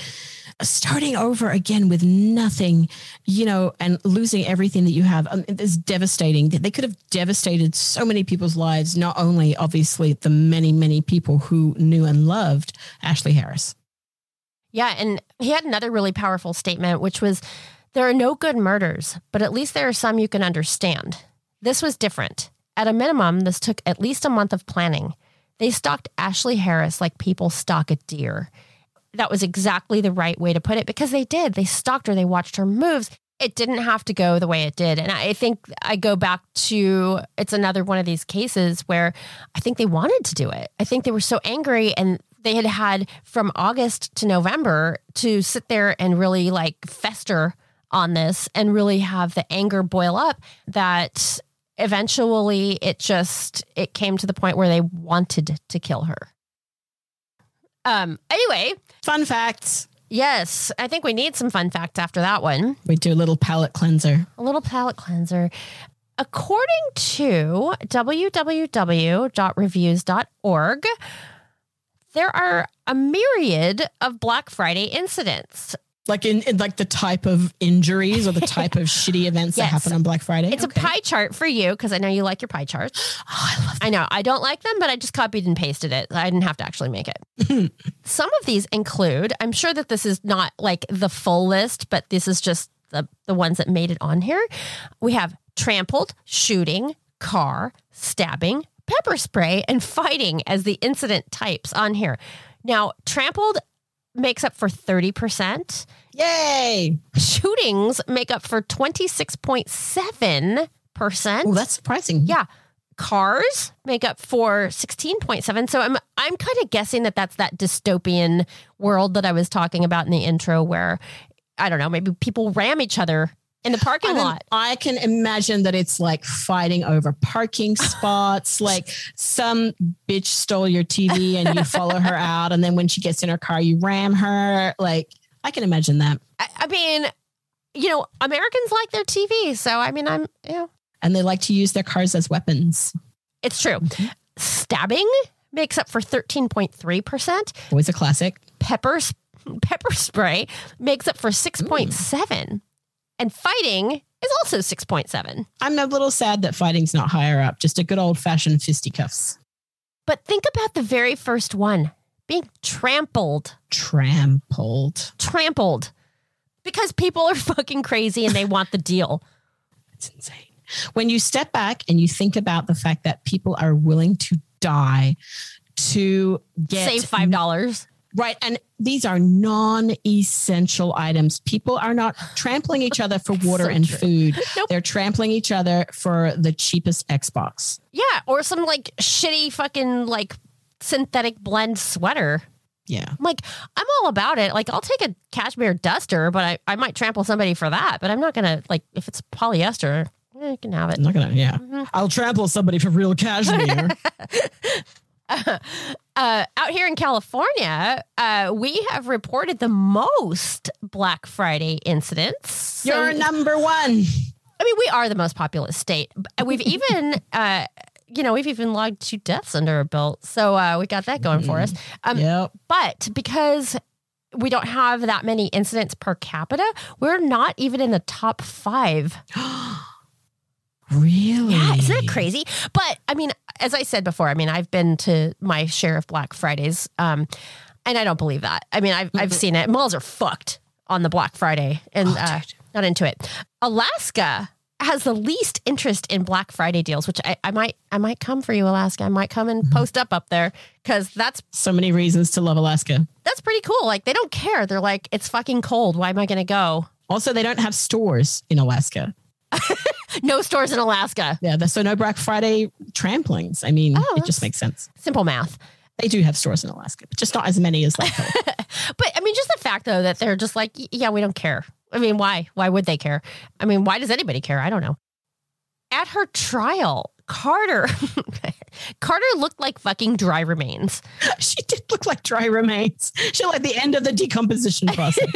Starting over again with nothing, you know, and losing everything that you have um, is devastating. They could have devastated so many people's lives, not only obviously the many, many people who knew and loved Ashlea Harris. Yeah. And he had another really powerful statement, which was there are no good murders, but at least there are some you can understand. This was different. At a minimum, this took at least a month of planning. They stalked Ashlea Harris like people stalk a deer. That was exactly the right way to put it because they did. They stalked her, they watched her moves. It didn't have to go the way it did. And I think I go back to it's another one of these cases where I think they wanted to do it. I think they were so angry and they had had from August to November to sit there and really like fester on this and really have the anger boil up that eventually it just it came to the point where they wanted to kill her. Um anyway, fun facts. Yes, I think we need some fun facts after that one. We do a little palate cleanser. A little palate cleanser. According to www.reviews.org, there are a myriad of Black Friday incidents. Like in, in like the type of injuries or the type of shitty events Yes. that happen on Black Friday. It's Okay. a pie chart for you because I know you like your pie charts. Oh, I know. I don't like them, but I just copied and pasted it. I didn't have to actually make it. Some of these include, I'm sure that this is not like the full list, but this is just the, the ones that made it on here. We have trampled, shooting, car, stabbing, pepper spray, and fighting as the incident types on here. Now, trampled makes up for 30%. Yay! Shootings make up for 26.7%. Oh, that's surprising. Yeah. Cars make up for 16.7. So I'm I'm kind of guessing that that's that dystopian world that I was talking about in the intro where I don't know, maybe people ram each other in the parking I mean, lot. I can imagine that it's like fighting over parking spots. like some bitch stole your TV and you follow her out, and then when she gets in her car, you ram her. Like I can imagine that. I, I mean, you know, Americans like their TV, so I mean, I'm you know, And they like to use their cars as weapons. it's true. Mm-hmm. Stabbing makes up for 13.3%. Always a classic. pepper pepper spray makes up for 6.7 and fighting is also 6.7 I'm a little sad that fighting's not higher up. Just a good old fashioned fisticuffs. but think about the very first one being trampled Trampled. trampled because people are fucking crazy and they want the deal It's insane. When you step back and you think about the fact that people are willing to die to get save five dollars Right. And these are non essential items. People are not trampling each other for water So and true. food. Nope. They're trampling each other for the cheapest Xbox. yeah or some like shitty fucking like synthetic blend sweater Yeah. I'm like, I'm all about it. Like, I'll take a cashmere duster, but I, I might trample somebody for that. But I'm not gonna like if it's polyester, eh, you can have it. I'm not going to, yeah. Mm-hmm. I'll trample somebody for real cashmere. uh, out here in California, uh, we have reported the most Black Friday incidents. So- You're number one. I mean, we are the most populous state. We've even, uh, you know, we've even logged two deaths under our belt. So uh, we got that going for us. Um, Yep. But because we don't have that many incidents per capita, we're not even in the top five. Really? Yeah, isn't that crazy? But I mean, as I said before, I mean, I've been to my share of Black Fridays, um, and I don't believe that. I mean, I've I've seen it. Malls are fucked on the Black Friday, and uh, not into it. Alaska has the least interest in Black Friday deals, which I, I might I might come for you, Alaska. I might come and mm-hmm. post up up there because that's So many reasons to love Alaska. that's pretty cool. Like they don't care. They're like, it's fucking cold. Why am I going to go? Also, they don't have stores in Alaska. No stores in Alaska. Yeah. So no Black Friday tramplings. I mean, Oh, it just makes sense. Simple math. They do have stores in Alaska, but just not as many as like. But I mean, just the fact though that they're just like, yeah, we don't care. I mean, why? Why would they care? I mean, why does anybody care? I don't know. At her trial, Carter, Carter looked like fucking dry remains. she did look like dry remains. She like the end of the decomposition process.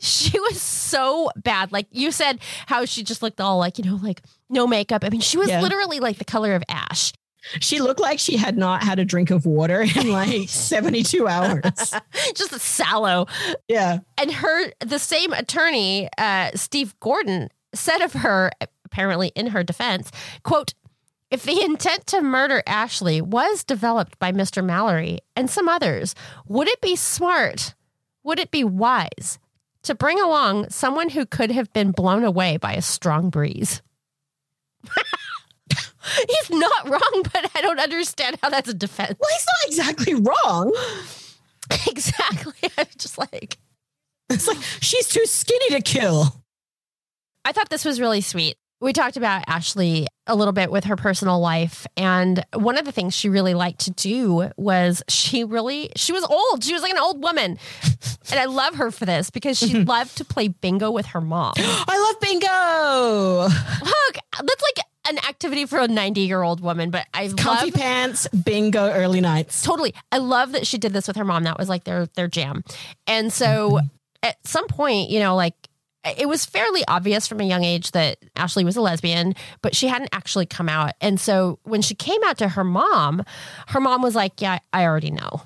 she was so bad. Like you said, how she just looked all like, you know, like no makeup. I mean, she was Yeah. literally like the color of ash. She looked like she had not had a drink of water in like 72 hours. Just sallow. Yeah. And her, the same attorney, uh, Steve Gordon, said of her, apparently in her defense, quote, if the intent to murder Ashlea was developed by Mr. Mallory and some others, would it be smart? Would it be wise to bring along someone who could have been blown away by a strong breeze? he's not wrong, but I don't understand how that's a defense. Well, he's not exactly wrong. exactly. I'm just like, it's like she's too skinny to kill. I thought this was really sweet. We talked about Ashlea a little bit with her personal life. And one of the things she really liked to do was she really, she was old. She was like an old woman. And I love her for this because she loved to play bingo with her mom. I love bingo. Look, that's like an activity for a 90 year old woman, but I Comfy love pants, bingo, early nights. totally. I love that she did this with her mom. That was like their their jam. And so mm-hmm. at some point, you know, like it was fairly obvious from a young age that Ashlea was a lesbian, but she hadn't actually come out. And so when she came out to her mom, her mom was like, "Yeah, I already know."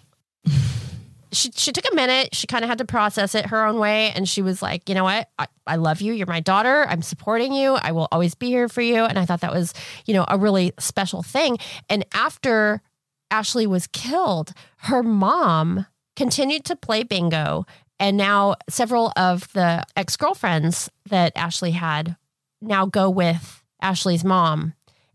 She she took a minute. She kind of had to process it her own way, and she was like, "You know what? I, I love you. You're my daughter. I'm supporting you. I will always be here for you." And I thought that was, you know, a really special thing. And after Ashlea was killed, her mom continued to play bingo. And now several of the ex girlfriends that Ashlea had now go with Ashlea's mom.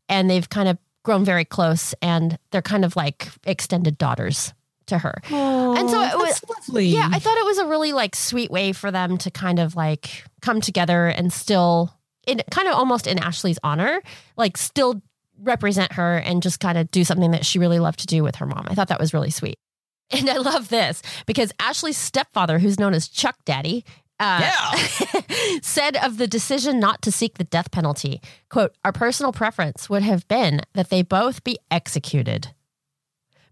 And they've kind of grown very close and they're kind of like extended daughters to her. and so it was lovely. Yeah, I thought it was a really like sweet way for them to kind of like come together and still in kind of almost in Ashlea's honor, like still represent her and just kind of do something that she really loved to do with her mom. I thought that was really sweet. And I love this because Ashlea's stepfather, who's known as Chuck Daddy, uh, said of the decision not to seek the death penalty, quote, our personal preference would have been that they both be executed.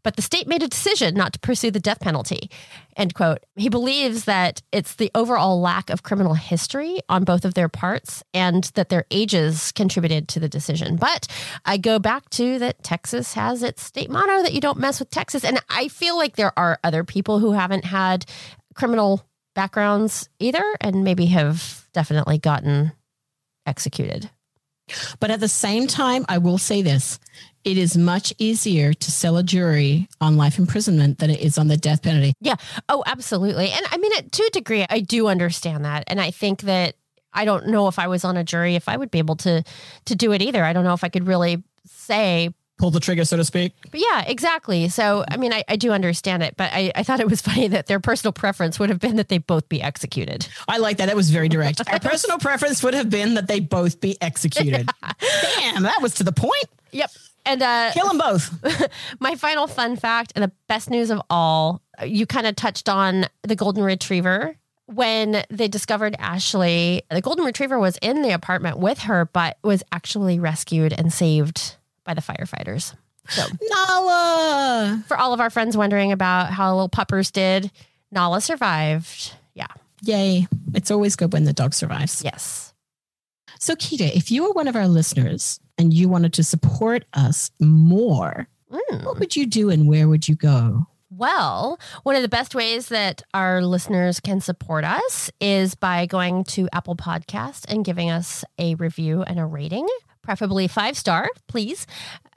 But the state made a decision not to pursue the death penalty. End quote. He believes that it's the overall lack of criminal history on both of their parts and that their ages contributed to the decision. But I go back to that Texas has its state motto that you don't mess with Texas. And I feel like there are other people who haven't had criminal backgrounds either and maybe have definitely gotten executed. But at the same time, I will say this it is much easier to sell a jury on life imprisonment than it is on the death penalty. Yeah. Oh, absolutely. And I mean, to a degree, I do understand that. And I think that I don't know if I was on a jury if I would be able to to do it either. I don't know if I could really say Pull the trigger, so to speak. but yeah, exactly. So, I mean, I, I do understand it, but I, I thought it was funny that their personal preference would have been that they both be executed. I like that. That was very direct. Our personal preference would have been that they both be executed. Damn, that was to the point. Yep. And uh, Kill them both. my final fun fact and the best news of all, you kind of touched on the golden retriever. When they discovered Ashlea, the golden retriever was in the apartment with her, but was actually rescued and saved by the firefighters. So, Nala. for all of our friends wondering about how little puppers did, Nala survived. Yeah. Yay. It's always good when the dog survives. Yes. So, Kita, if you were one of our listeners and you wanted to support us more, what would you do and where would you go? Well, one of the best ways that our listeners can support us is by going to Apple Podcast and giving us a review and a rating, preferably five star, please.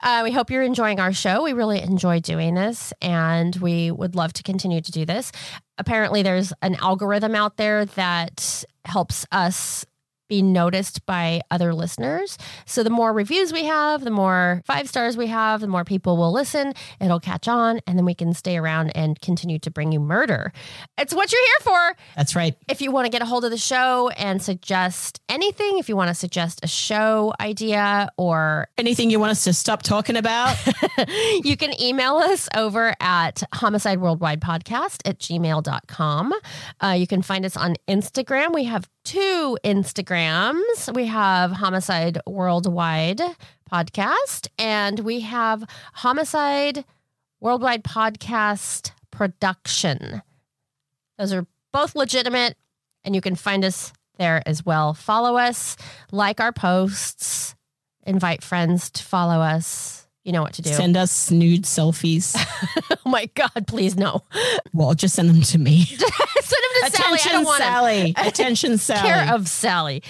Uh, we hope you're enjoying our show. We really enjoy doing this, and we would love to continue to do this. Apparently, there's an algorithm out there that helps us be noticed by other listeners. So the more reviews we have, the more five stars we have, the more people will listen. It'll catch on, and then we can stay around and continue to bring you murder. It's what you're here for. That's right. If you want to get a hold of the show and suggest anything, if you want to suggest a show idea or Anything you want us to stop talking about? you can email us over at homicide worldwide podcast at gmail.com. Uh, you can find us on Instagram. We have two Instagrams. We have Homicide Worldwide Podcast and we have Homicide Worldwide Podcast Production. Those are both legitimate and you can find us there as well. Follow us, like our posts, invite friends to follow us. You know what to do. Send us nude selfies. oh my God, please no. Well, just send them to me. send them to Sally. I Attention, don't want. Sally. Attention, Sally. Care of Sally.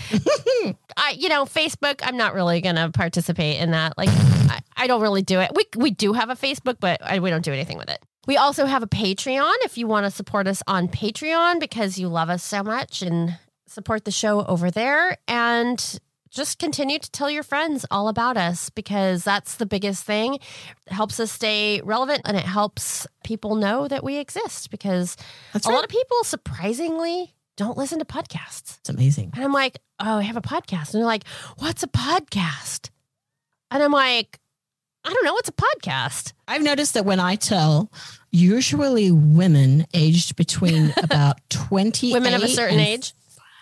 I, you know, Facebook. I'm not really gonna participate in that. Like, I, I don't really do it. We we do have a Facebook, but I, we don't do anything with it. We also have a Patreon. If you want to support us on Patreon because you love us so much and support the show over there, and just continue to tell your friends all about us because that's the biggest thing. It helps us stay relevant and it helps people know that we exist because That's a right. lot of people surprisingly don't listen to podcasts. It's amazing. And I'm like, oh, I have a podcast. And they're like, what's a podcast? And I'm like, I don't know. What's a podcast? I've noticed that when I tell, usually women aged between about 20 Women of a certain age.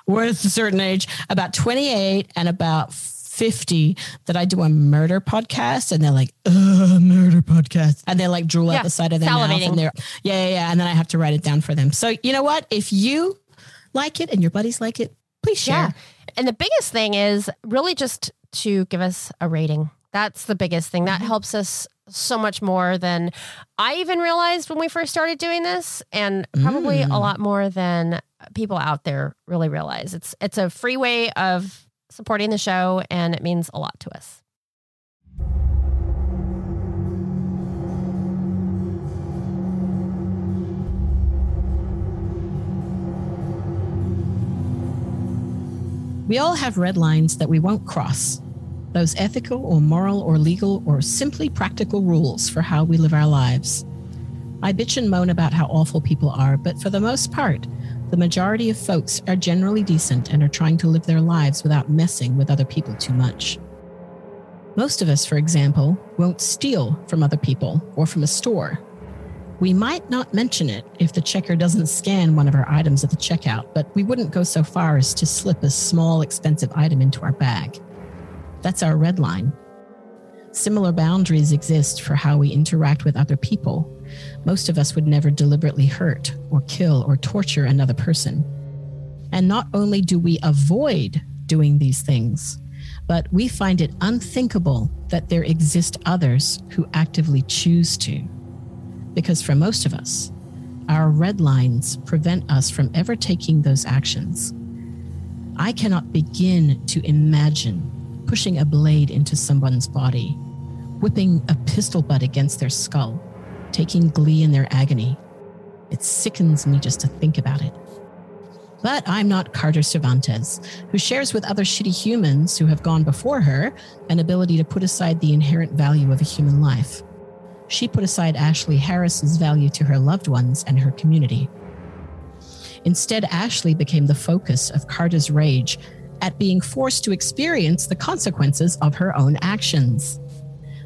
We're a certain age, about 28 and about 50, that I do a murder podcast. And they're like, uh, murder podcast. And they're like drool Yeah, out the side of their mouth. And they're, yeah, yeah, yeah. And then I have to write it down for them. So you know what? If you like it and your buddies like it, please share. Yeah. And the biggest thing is really just to give us a rating. That's the biggest thing. That helps us so much more than I even realized when we first started doing this, and probably a Mm. lot more than people out there really realize. It's it's a free way of supporting the show, and it means a lot to us. We all have red lines that we won't cross. Those ethical or moral or legal or simply practical rules for how we live our lives. I bitch and moan about how awful people are, but for the most part, the majority of folks are generally decent and are trying to live their lives without messing with other people too much. Most of us, for example, won't steal from other people or from a store. We might not mention it if the checker doesn't scan one of our items at the checkout, but we wouldn't go so far as to slip a small, expensive item into our bag. That's our red line. Similar boundaries exist for how we interact with other people. Most of us would never deliberately hurt or kill or torture another person. And not only do we avoid doing these things, but we find it unthinkable that there exist others who actively choose to. Because for most of us, our red lines prevent us from ever taking those actions. I cannot begin to imagine pushing a blade into someone's body, whipping a pistol butt against their skull, taking glee in their agony. It sickens me just to think about it. But I'm not Carter Cervantez, who shares with other shitty humans who have gone before her an ability to put aside the inherent value of a human life. She put aside Ashlea Harris's value to her loved ones and her community. Instead, Ashlea became the focus of Carter's rage at being forced to experience the consequences of her own actions.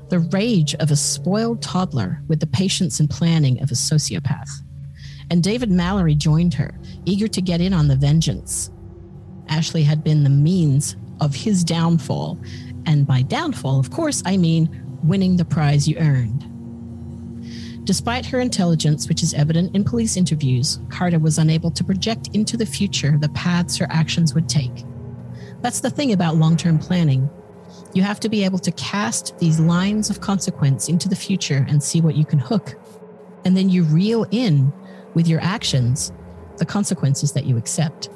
The rage of a spoiled toddler with the patience and planning of a sociopath. And David Mallory joined her, eager to get in on the vengeance. Ashlea had been the means of his downfall. And by downfall, of course, I mean winning the prize you earned. Despite her intelligence, which is evident in police interviews, Carter was unable to project into the future the paths her actions would take. That's the thing about long term planning. You have to be able to cast these lines of consequence into the future and see what you can hook. And then you reel in with your actions the consequences that you accept.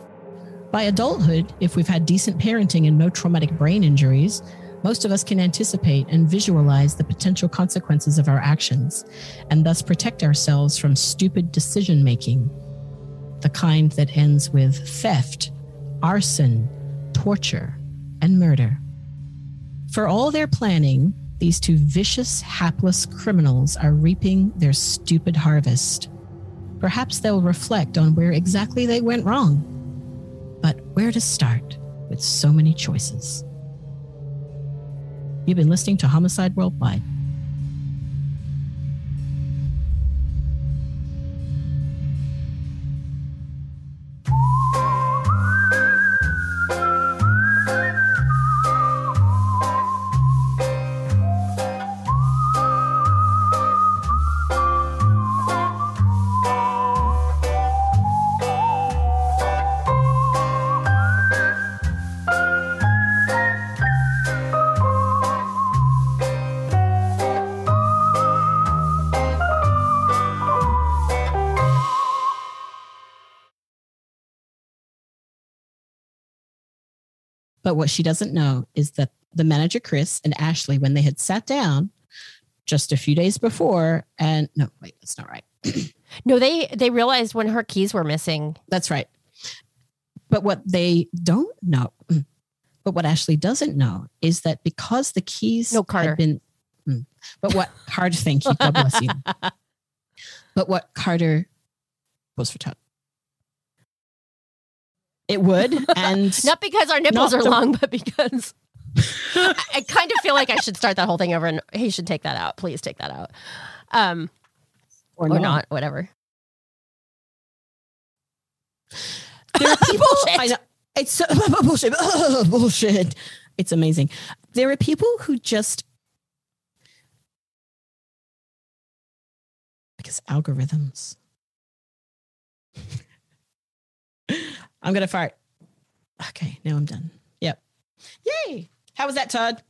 By adulthood, if we've had decent parenting and no traumatic brain injuries, most of us can anticipate and visualize the potential consequences of our actions and thus protect ourselves from stupid decision making, the kind that ends with theft, arson, torture, and murder. For all their planning, these two vicious, hapless criminals are reaping their stupid harvest. Perhaps they'll reflect on where exactly they went wrong. But where to start with so many choices? You've been listening to Homicide Worldwide. But what she doesn't know is that the manager, Chris, and Ashlea, when they had sat down just a few days before, and no, wait, that's not right. No, they they realized when her keys were missing. That's right. But what they don't know, but what Ashlea doesn't know is that because the keys No, Carter. had been, Mm. but what Carter, thank you, God bless you. But what Carter was for Todd. It would, and Not because our nipples are the- long, but because I, I kind of feel like I should start that whole thing over and he should take that out. Please take that out. Um or, or not. not, whatever. There are people. Bullshit. I know it's so, bullshit. bullshit. It's amazing. There are people who just because algorithms. I'm gonna fart. Okay, now I'm done. Yep. Yay! How was that, Todd?